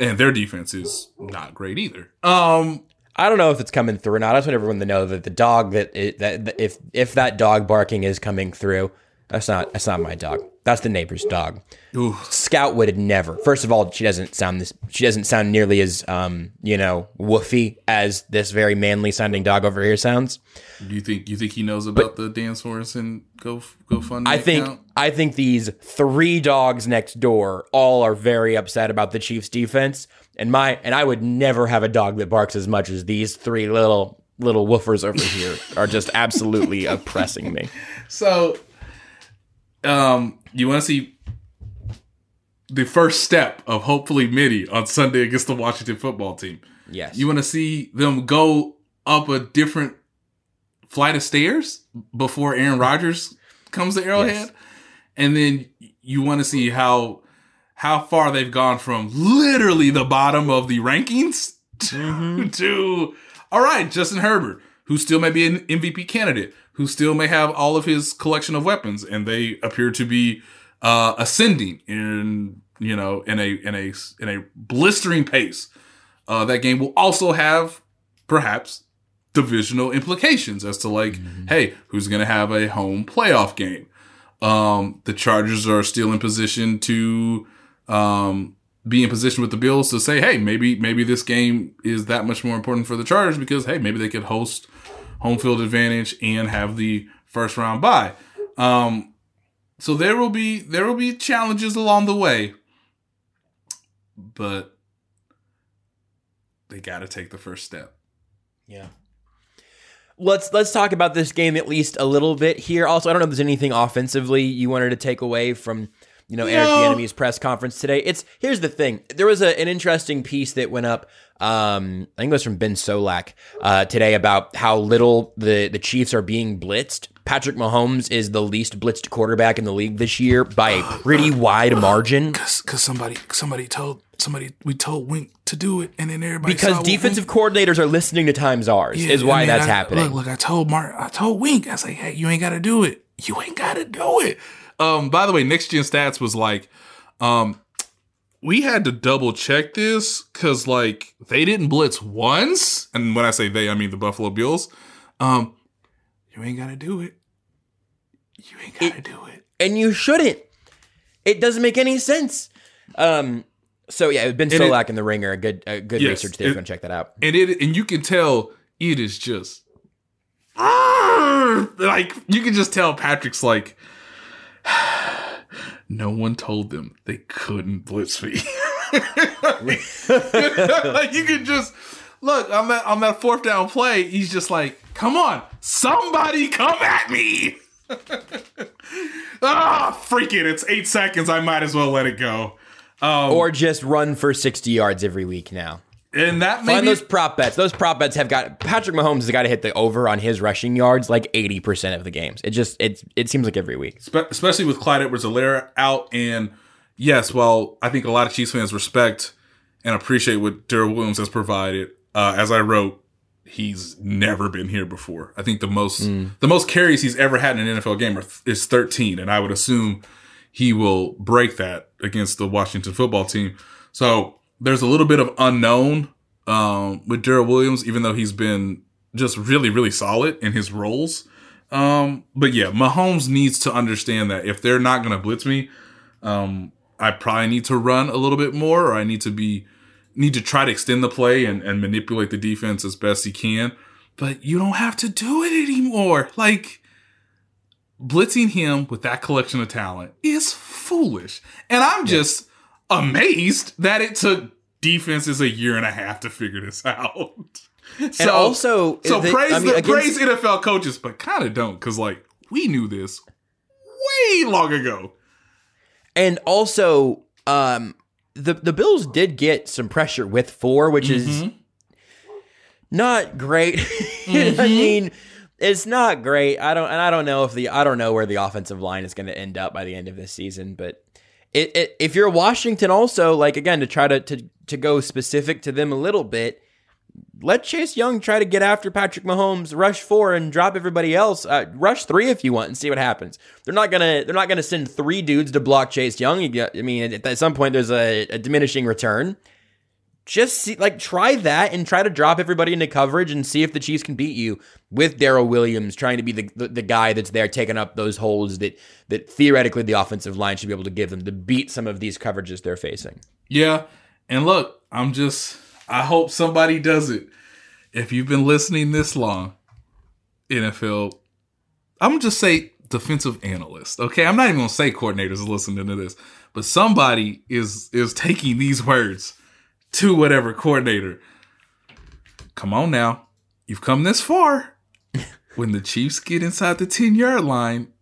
and their defense is not great either. Um, I don't know if it's coming through or not. I just want everyone to know that the dog that, it, that if if that dog barking is coming through, that's not that's not my dog. That's the neighbor's dog. Scout would have never. First of all, she doesn't sound this. She doesn't sound nearly as um, you know, woofy as this very manly sounding dog over here sounds. Do you think you think he knows about the Dan Sorensen Go GoFundMe? I think account? I think these three dogs next door all are very upset about the Chiefs defense. And my and I would never have a dog that barks as much as these three little little woofers over here are just absolutely (laughs) oppressing me. So, um, you want to see the first step of hopefully Mitty on Sunday against the Washington football team. Yes. You want to see them go up a different flight of stairs before Aaron Rodgers comes to Arrowhead, Yes. and then you want to see how how far they've gone from literally the bottom of the rankings to, (laughs) to all right, Justin Herbert, who still may be an MVP candidate, who still may have all of his collection of weapons, and they appear to be uh, ascending in you know in a in a in a blistering pace. Uh, that game will also have perhaps divisional implications as to like, hey, who's going to have a home playoff game? Um, the Chargers are still in position to um, be in position with the Bills to say, hey, maybe maybe this game is that much more important for the Chargers because hey, maybe they could host home field advantage and have the first round bye. Um, so there will be there will be challenges along the way, but they got to take the first step. Yeah. Let's let's talk about this game at least a little bit here. Also, I don't know if there's anything offensively you wanted to take away from you know Eric No. Bieniemy's press conference today. It's here's the thing. There was a, an interesting piece that went up. Um, I think it was from Ben Solak uh, today about how little the the Chiefs are being blitzed. Patrick Mahomes is the least blitzed quarterback in the league this year by a pretty (sighs) wide margin. Cause, cause somebody, somebody told somebody we told Wink to do it, and then everybody Because defensive Wink- coordinators are listening to Time's Yours Yeah, is why that's I- happening. Look, look, I told Mark, I told Wink, I was like, hey, you ain't got to do it. You ain't got to do it. Um, by the way, Next Gen Stats was like, um, we had to double check this because like they didn't blitz once, and when I say they, I mean the Buffalo Bills. Um, you ain't got to do it. You ain't got to do it. and you shouldn't. It doesn't make any sense. Um, so yeah, Ben And it- Solak in the Ringer, a good, a good Yes, research there. It- you want to check that out. and it and you can tell it is just (laughs) like you can just tell Patrick's like (sighs) no one told them they couldn't blitz me. (laughs) like you can just look on that on that fourth down play. He's just like, come on, somebody come at me. (laughs) ah, freak it! It's eight seconds. I might as well let it go. Um, Or just run for sixty yards every week now. And that maybe Find those prop bets. Those prop bets have got Patrick Mahomes has got to hit the over on his rushing yards like eighty percent of the games. It just it it seems like every week. Spe- especially with Clyde Edwards-Helaire out. And yes, well, I think a lot of Chiefs fans respect and appreciate what Darrel Williams has provided, uh, as I wrote, he's never been here before. I think the most the most carries he's ever had in an NFL game are, is 13, and I would assume he will break that against the Washington football team. So there's a little bit of unknown um, with Darrel Williams, even though he's been just really, really solid in his roles. Um, but yeah, Mahomes needs to understand that if they're not going to blitz me, um, I probably need to run a little bit more, or I need to be need to try to extend the play and, and manipulate the defense as best he can. But you don't have to do it anymore. Like blitzing him with that collection of talent is foolish, and I'm just amazed that it took defenses a year and a half to figure this out. And also, so praise I mean, the, against- praise NFL coaches, but kind of don't because like we knew this way long ago. And also, um, the the Bills did get some pressure with four, which is not great. (laughs) I mean, it's not great. I don't, and I don't know if the I don't know where the offensive line is going to end up by the end of this season. But it, it, if you're Washington, also like again to try to to to go specific to them a little bit. Let Chase Young try to get after Patrick Mahomes, rush four and drop everybody else. Uh, rush three if you want and see what happens. They're not gonna they're not gonna send three dudes to block Chase Young. I mean, at, at some point there's a, a diminishing return. Just see, like try that and try to drop everybody into coverage and see if the Chiefs can beat you with Darrel Williams trying to be the, the, the guy that's there taking up those holes that that theoretically the offensive line should be able to give them to beat some of these coverages they're facing. Yeah. And look, I'm just I hope somebody does it. If you've been listening this long, NFL, I'm just say defensive analyst. Okay, I'm not even gonna say coordinators listening to this, but somebody is is taking these words to whatever coordinator. Come on now, you've come this far. (laughs) when the Chiefs get inside the 10 yard line,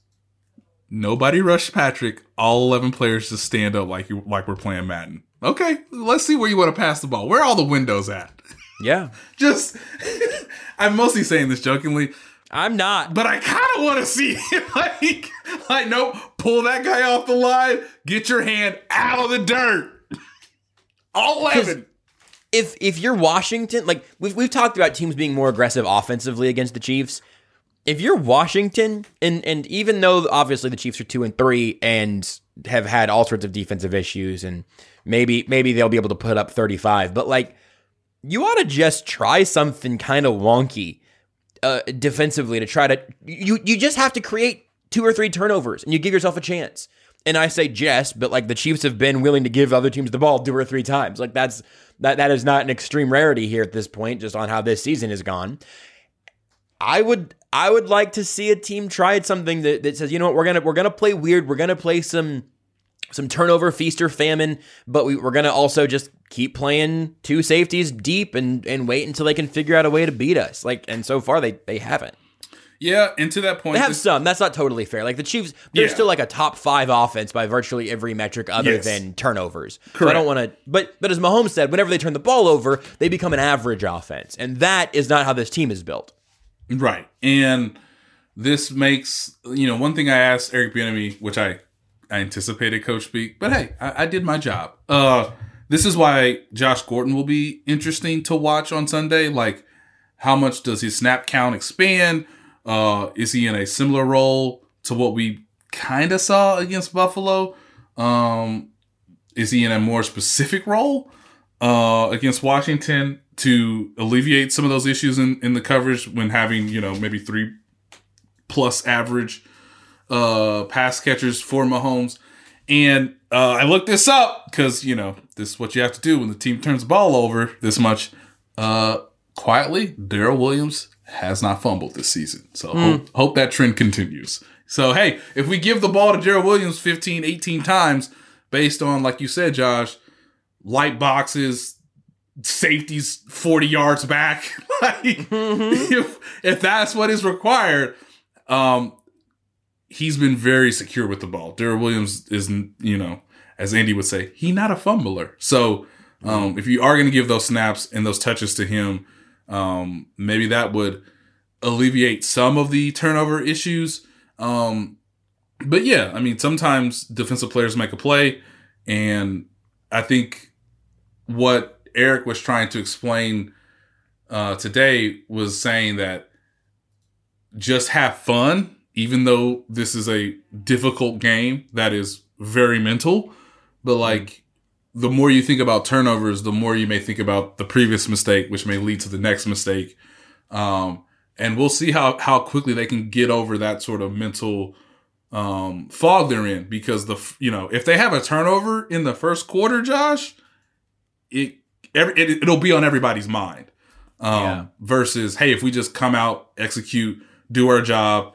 nobody rush Patrick. All 11 players just stand up like you like we're playing Madden. Okay, let's see where you want to pass the ball. Where are all the windows at? Yeah. (laughs) just (laughs) I'm mostly saying this jokingly. I'm not. But I kind of want to see like like nope, pull that guy off the line, get your hand out of the dirt. All 11. If if you're Washington, like we've we've talked about teams being more aggressive offensively against the Chiefs. If you're Washington, and and even though obviously the Chiefs are two and three and have had all sorts of defensive issues, and maybe maybe they'll be able to put up 35, but like you ought to just try something kind of wonky uh, defensively to try to you you just have to create two or three turnovers and you give yourself a chance. And I say just, but like the Chiefs have been willing to give other teams the ball two or three times. Like that's that that is not an extreme rarity here at this point, just on how this season has gone. I would I would like to see a team try something that, that says, you know what, we're gonna we're gonna play weird, we're gonna play some some turnover feast or famine, but we, we're gonna also just keep playing two safeties deep and and wait until they can figure out a way to beat us. Like and so far they they haven't. Yeah, and to that point, they have this- some. That's not totally fair. Like the Chiefs, they're Yeah. still like a top five offense by virtually every metric other Yes. than turnovers. So I don't want to. But but as Mahomes said, whenever they turn the ball over, they become an average offense, and that is not how this team is built. Right. And this makes you know one thing I asked Eric Bieniemy, which I I anticipated Coach speak, but hey, I, I did my job. Uh, this is why Josh Gordon will be interesting to watch on Sunday. Like, how much does his snap count expand? Uh, is he in a similar role to what we kind of saw against Buffalo? Um, is he in a more specific role uh, against Washington to alleviate some of those issues in, in the coverage when having, you know, maybe three plus average uh, pass catchers for Mahomes? And uh, I looked this up because, you know, this is what you have to do when the team turns the ball over this much. Uh, quietly, Darrel Williams has not fumbled this season. So hope, hope that trend continues. So, hey, if we give the ball to Darrel Williams 15, 18 times based on, like you said, Josh, light boxes, safeties 40 yards back, (laughs) like, if, if that's what is required, um, he's been very secure with the ball. Darrel Williams is, you know, as Andy would say, he not a fumbler. So, um, if you are going to give those snaps and those touches to him, um, maybe that would alleviate some of the turnover issues. Um, but yeah, I mean, sometimes defensive players make a play, and I think what Eric was trying to explain uh, today was saying that just have fun, even though this is a difficult game that is very mental. But like, the more you think about turnovers, the more you may think about the previous mistake, which may lead to the next mistake. Um, and we'll see how how quickly they can get over that sort of mental um, fog they're in. Because the you know if they have a turnover in the first quarter, Josh, it, every, it it'll be on everybody's mind. Um, Yeah. Versus, hey, if we just come out, execute, do our job,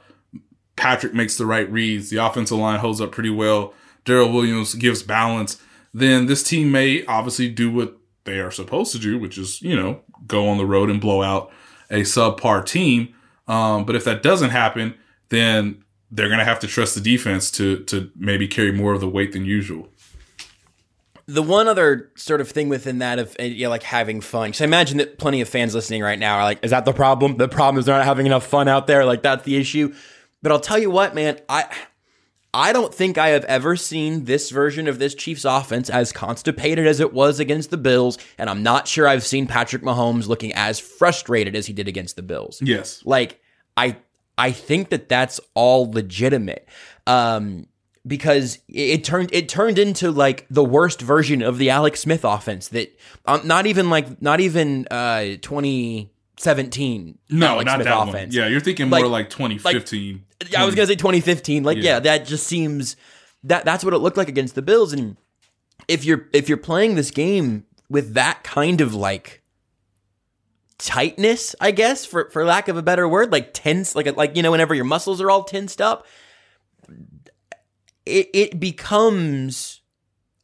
Patrick makes the right reads, the offensive line holds up pretty well, Darrel Williams gives balance, then this team may obviously do what they are supposed to do, which is, you know, go on the road and blow out a subpar team. Um, but if that doesn't happen, then they're going to have to trust the defense to to maybe carry more of the weight than usual. The one other sort of thing within that of uh, yeah, like having fun. Because I imagine that plenty of fans listening right now are like, "Is that the problem? The problem is they're not having enough fun out there. Like that's the issue." But I'll tell you what, man, I I don't think I have ever seen this version of this Chiefs offense as constipated as it was against the Bills, and I'm not sure I've seen Patrick Mahomes looking as frustrated as he did against the Bills. Yes. Like I I think that that's all legitimate. Um because it, turned it turned into like the worst version of the Alex Smith offense that um, not even like not even uh 2017 No, Alex not Smith that offense. one. Yeah, you're thinking more like 2015. I was gonna say 2015. Like, yeah. Yeah. that just seems that that's what it looked like against the Bills. And if you're if you're playing this game with that kind of like tightness, I guess for for lack of a better word, like tense, like like you know, whenever your muscles are all tensed up, it it becomes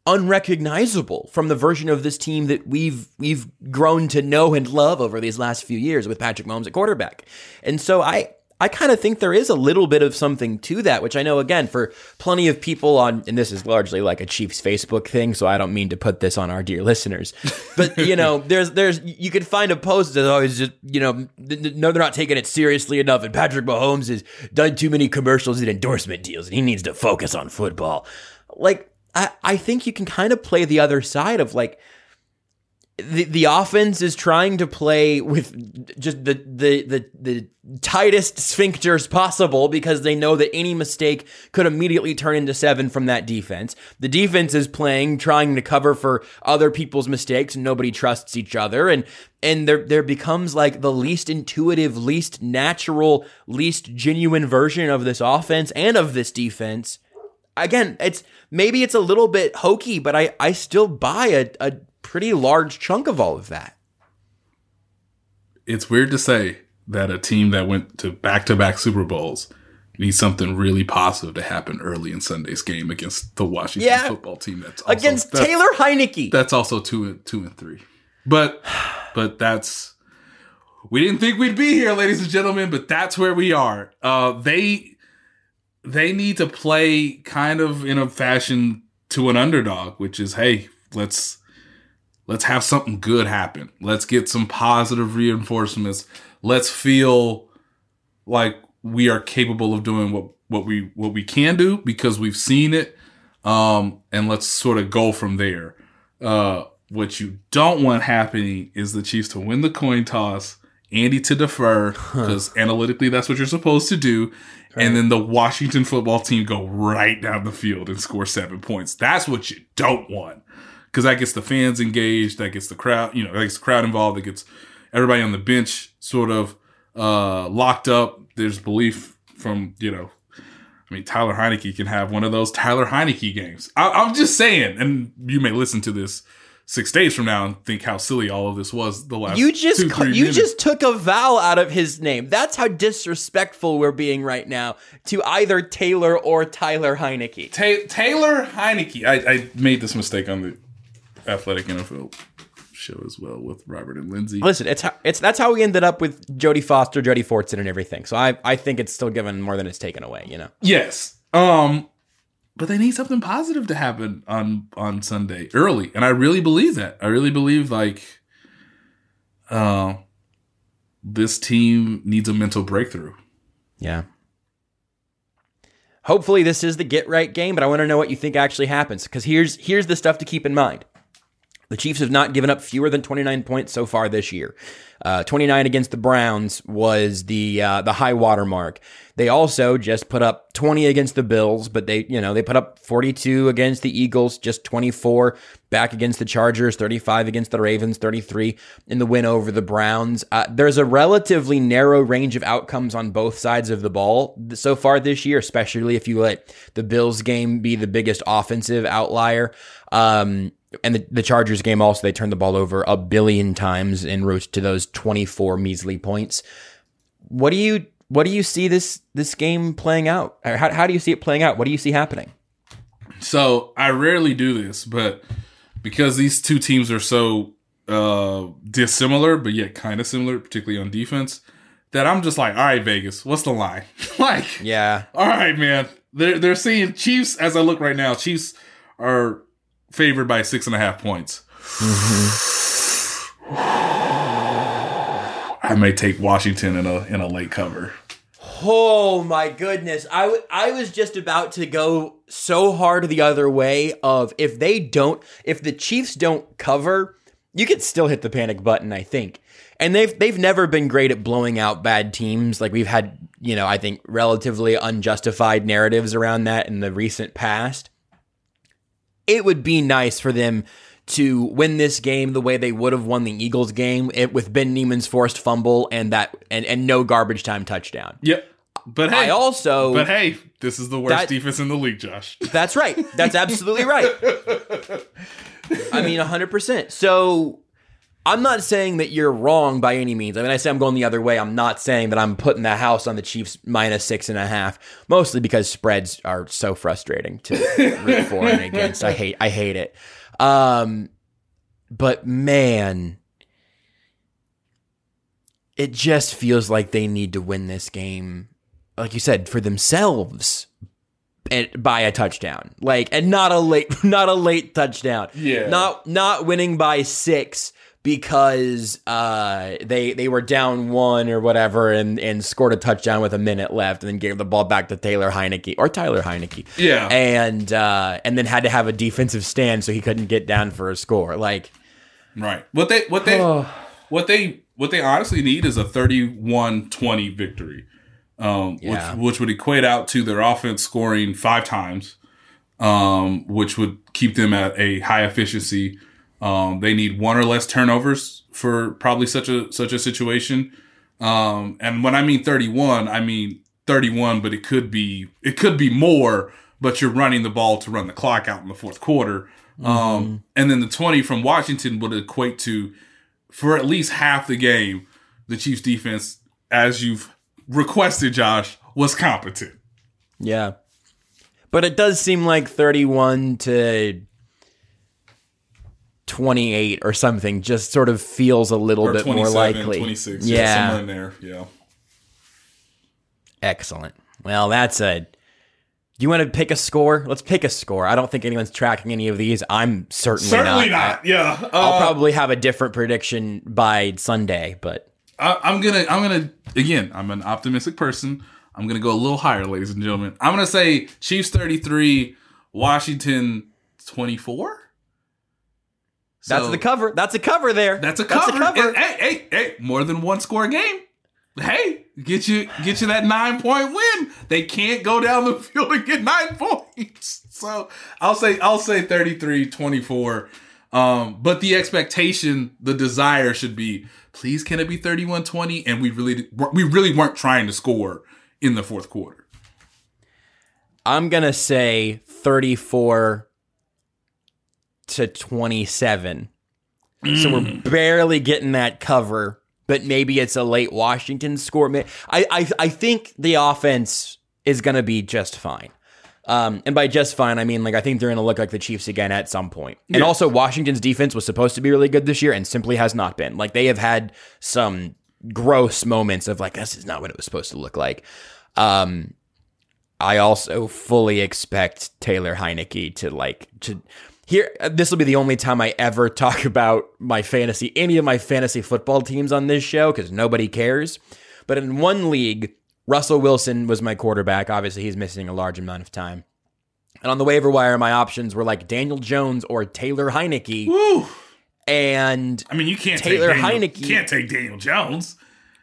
unrecognizable from the version of this team that we've we've grown to know and love over these last few years with Patrick Mahomes at quarterback. And so I I kind of think there is a little bit of something to that, which I know again for plenty of people on and this is largely like a Chiefs Facebook thing, so I don't mean to put this on our dear listeners. But you know, (laughs) there's there's you could find a post that's always just, you know, no they're not taking it seriously enough and Patrick Mahomes has done too many commercials and endorsement deals and he needs to focus on football. Like I, I think you can kind of play the other side of like the the offense is trying to play with just the the the, the tightest sphincters possible because they know that any mistake could immediately turn into seven from that defense. The defense is playing trying to cover for other people's mistakes and nobody trusts each other and and there there becomes like the least intuitive, least natural, least genuine version of this offense and of this defense again, it's maybe it's a little bit hokey, but I I still buy a, a pretty large chunk of all of that. It's weird to say that a team that went to back to back Super Bowls needs something really positive to happen early in Sunday's game against the Washington Yeah. football team. That's also, Against that's- Taylor Heinicke. That's also two and two and three. But but that's we didn't think we'd be here, ladies and gentlemen, but that's where we are. Uh they they need to play kind of in a fashion to an underdog, which is hey, let's let's have something good happen. Let's get some positive reinforcements. Let's feel like we are capable of doing what what we what we can do because we've seen it. Um, and let's sort of go from there. Uh, what you don't want happening is the Chiefs to win the coin toss, Andy to defer because analytically that's what you're supposed to do, and then the Washington football team go right down the field and score seven points. That's what you don't want because that gets the fans engaged, that gets the crowd, you know, that gets the crowd involved, that gets everybody on the bench sort of uh, locked up. There's belief from you know, I mean, Tyler Heinicke can have one of those Tyler Heinicke games. I, I'm just saying, and you may listen to this six days from now and think how silly all of this was the last. You just two, you minutes. just took a vowel out of his name. That's how disrespectful we're being right now to either Taylor or Tyler Heinicke. Ta- Taylor Heinicke. I, I made this mistake on the Athletic NFL show as well with Robert and Lindsay. Listen, it's how, it's that's how we ended up with Jody Foster, Jody Fortson, and everything. So I I think it's still given more than it's taken away. You know. Yes. Um, but they need something positive to happen on on Sunday early, and I really believe that. I really believe like, uh, this team needs a mental breakthrough. Yeah. Hopefully this is the get right game, but I want to know what you think actually happens because here's here's the stuff to keep in mind. The Chiefs have not given up fewer than 29 points so far this year. Uh, 29 against the Browns was the uh, the high water mark. They also just put up 20 against the Bills, but they you know they put up 42 against the Eagles, just 24 back against the Chargers, 35 against the Ravens, 33 in the win over the Browns. Uh, there's a relatively narrow range of outcomes on both sides of the ball so far this year, especially if you let the Bills game be the biggest offensive outlier. Um, and the, the Chargers game also, they turned the ball over a billion times en route to those 24 measly points. What do you what do you see this this game playing out? Or How, how do you see it playing out? What do you see happening? So I rarely do this, but because these two teams are so uh dissimilar, but yet kind of similar, particularly on defense, that I'm just like, all right, Vegas, what's the line? (laughs) like, Yeah. all right, man. They're they're saying Chiefs as I look right now. Chiefs are favored by six and a half points. I may take Washington in a in a late cover. Oh my goodness. I, w- I was just about to go so hard the other way of if they don't if the Chiefs don't cover, you could still hit the panic button, I think. And they've they've never been great at blowing out bad teams. Like we've had, you know, I think relatively unjustified narratives around that in the recent past. It would be nice for them to win this game the way they would have won the Eagles game it, with Ben Niemann's forced fumble and that and, and no garbage time touchdown. Yep. But hey, I also but hey, this is the worst That- defense in the league, Josh. (laughs) That's right. That's absolutely right. (laughs) I mean, 100%. So I'm not saying that you're wrong by any means. I mean, I say I'm going the other way. I'm not saying that I'm putting the house on the Chiefs minus six and a half, mostly because spreads are so frustrating to root for and against. I hate, I hate it. Um, but man, it just feels like they need to win this game, like you said, for themselves by a touchdown. Like and not a late (laughs) not a late touchdown. Yeah. Not not winning by 6 because uh they they were down 1 or whatever and and scored a touchdown with a minute left and then gave the ball back to Taylor Heinicke or Tyler Heinicke. Yeah. And uh and then had to have a defensive stand so he couldn't get down for a score. Like Right. What they what they what they what they honestly need is a 31-20 victory. Um Yeah. which which would equate out to their offense scoring 5 times. Um which would keep them at a high efficiency. Um they need one or less turnovers for probably such a such a situation. Um and when I mean 31, I mean 31 but it could be it could be more but you're running the ball to run the clock out in the fourth quarter. Um, and then the 20 from Washington would equate to, for at least half the game, the Chiefs defense, as you've requested, Josh, was competent. Yeah. But it does seem like 31 to 28 or something just sort of feels a little Or bit more likely. 26. Yeah. Yeah. Somewhere in there. Yeah. Excellent. Well, that's a. Do you want to pick a score? Let's pick a score. I don't think anyone's tracking any of these. I'm certainly, Certainly not. not. Yeah. I'll Uh, probably have a different prediction by Sunday, but I, I'm gonna, I'm gonna, again, I'm an optimistic person. I'm gonna go a little higher, ladies and gentlemen. I'm gonna say Chiefs 33, Washington 24. That's the cover. That's a cover there. That's a That's cover. a cover. And, hey, hey, hey, more than one score game. Hey, get you get you that nine point win. They can't go down the (laughs) field and get nine points. So I'll say I'll say 33-24. Um, but the expectation, the desire should be, please can it be 31-20? And we really we really weren't trying to score in the fourth quarter. I'm gonna say 34 to 27. So we're barely getting that cover, but maybe it's a late Washington score. I I, I think the offense is gonna be just fine. Um, and by just fine, I mean like I think they're gonna look like the Chiefs again at some point. And also Washington's defense was supposed to be really good this year and simply has not been. Like they have had some gross moments of like this is not what it was supposed to look like. Um, I also fully expect Taylor Heinicke to like to here. This will be the only time I ever (laughs) talk about my fantasy, any of my fantasy football teams on this show because nobody cares. But in one league, Russell Wilson was my quarterback. Obviously, he's missing a large amount of time. And on the waiver wire, my options were like Daniel Jones or Taylor Heinicke. Woo! And I mean, you can't Taylor take Daniel, Heinicke- can't take Daniel Jones.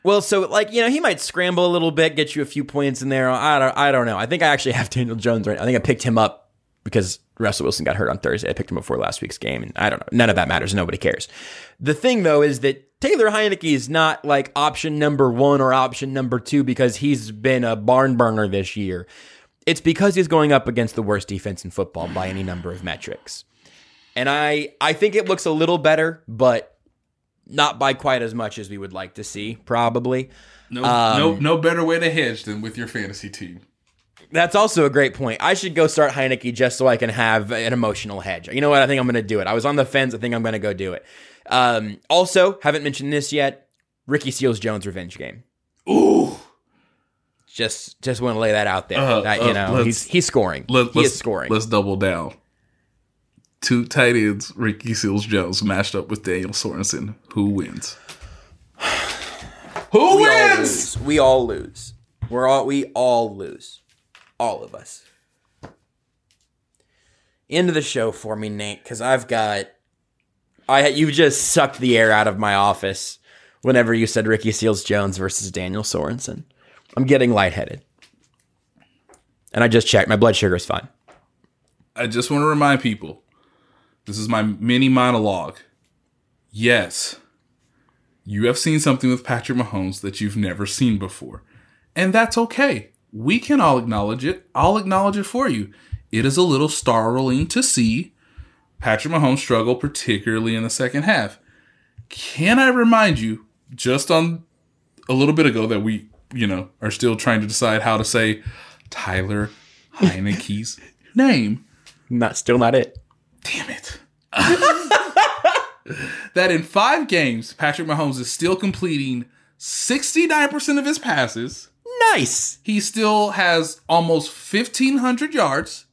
Well, so like you know, he might scramble a little bit, get you a few points in there. I don't, I don't know. I think I actually have (laughs) Daniel Jones right. I think I picked him up because Russell Wilson got hurt on Thursday. I picked him before last week's game, and I don't know. None of that matters. Nobody cares. The thing though is that Taylor Heinicke is not like option number one or option number two because he's been a barn burner this year. It's because he's going up against the worst defense in football by any number of metrics. And I, I think it looks a little better, but not by quite as much as we would like to see, probably. No, Um, no, no better way to hedge than with your fantasy team. That's also a great point. I should go start Heinicke just so I can have an emotional hedge. You know what? I think I'm going to do it. I was on the fence. I think I'm going to go do it. Um, also, haven't mentioned this yet. Ricky Seals Jones revenge game. Ooh. Just just want to lay that out there. Uh, that, uh, you know, he's he's scoring. Let, he let's, is scoring. Let's double down. Two tight ends, Ricky Seals Jones matched up with Daniel Sorensen. Who wins? Who (sighs) we all wins? lose. We all lose. We're all we all lose. All of us. End of the show for me, Nate, because I've got I you just sucked the air out of my office whenever you said Ricky Seals Jones versus Daniel Sorensen. I'm getting lightheaded. And I just checked. My blood sugar is fine. I just want to remind people this is my mini monologue. Yes, you have seen something with Patrick Mahomes that you've never seen before. And that's okay. We can all acknowledge it. I'll acknowledge it for you. It is a little startling to see Patrick Mahomes struggle, particularly in the second half. Can I remind you, just on a little bit ago, that we, you know, are still trying to decide how to say Tyler Heinicke's (laughs) name? Not still not it. Damn it. (laughs) that in five games, Patrick Mahomes is still completing 69% of his passes. Nice. He still has almost 1,500 yards.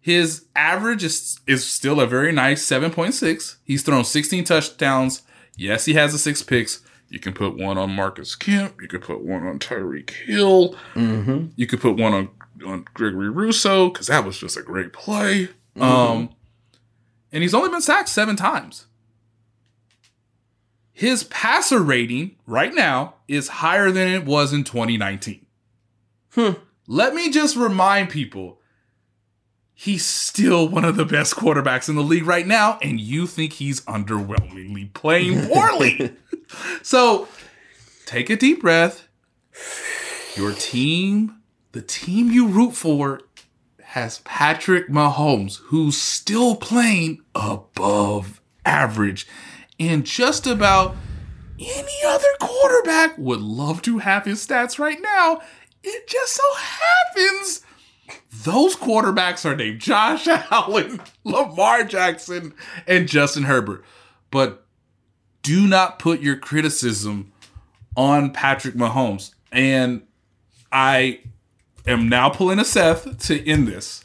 His average is, is still a very nice 7.6. He's thrown 16 touchdowns. Yes, he has a six picks. You can put one on Marcus Kemp. You could put one on Tyreek Hill. Mm-hmm. You could put one on, on Gregory Rousseau because that was just a great play. Mm-hmm. Um, and he's only been sacked seven times. His passer rating right now is higher than it was in 2019. Hmm. Let me just remind people he's still one of the best quarterbacks in the league right now, and you think he's underwhelmingly playing poorly. (laughs) so take a deep breath. Your team, the team you root for, has Patrick Mahomes, who's still playing above average. And just about any other quarterback would love to have his stats right now. It just so happens those quarterbacks are named Josh (laughs) Allen, Lamar Jackson, and Justin Herbert. But do not put your criticism on Patrick Mahomes. And I am now pulling a Seth to end this.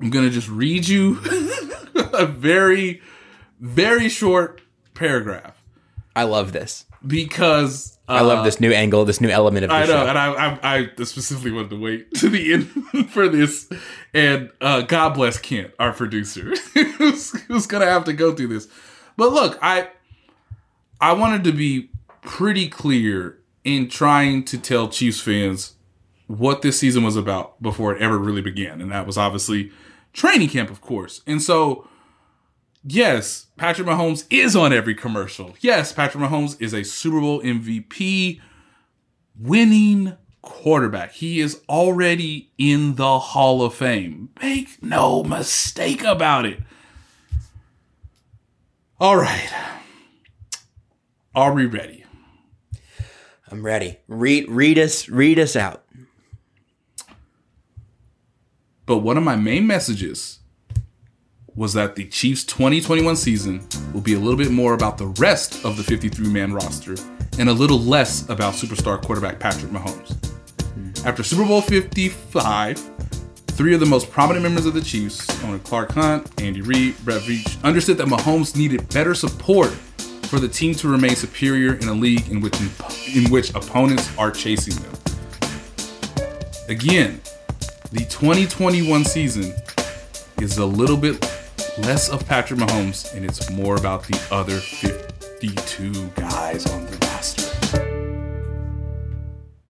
I'm going to just read you (laughs) a very, very short paragraph. I love this. Because uh, I love this new angle, this new element of the I know, show. and I, I, I specifically wanted to wait (laughs) to the end for this. And uh, God bless Kent, our producer, (laughs) who's, who's gonna have to go through this. But look, I I wanted to be pretty clear in trying to tell Chiefs fans what this season was about before it ever really began, and that was obviously training camp, of course. And so, yes, Patrick Mahomes is on every commercial. Yes, Patrick Mahomes is a Super Bowl MVP winning quarterback. He is already in the Hall of Fame. Make no mistake about it. All right. Are we ready? I'm ready. Read read us read us out. But one of my main messages was that the Chiefs 2021 season will be a little bit more about the rest of the 53 man roster and a little less about superstar quarterback Patrick Mahomes. After Super Bowl 55, three of the most prominent members of the Chiefs, owner Clark Hunt, Andy Reid, Brett Veach, understood that Mahomes needed better support for the team to remain superior in a league in which in which opponents are chasing them. Again, the 2021 season is a little bit less of Patrick Mahomes and it's more about the other 52 guys on the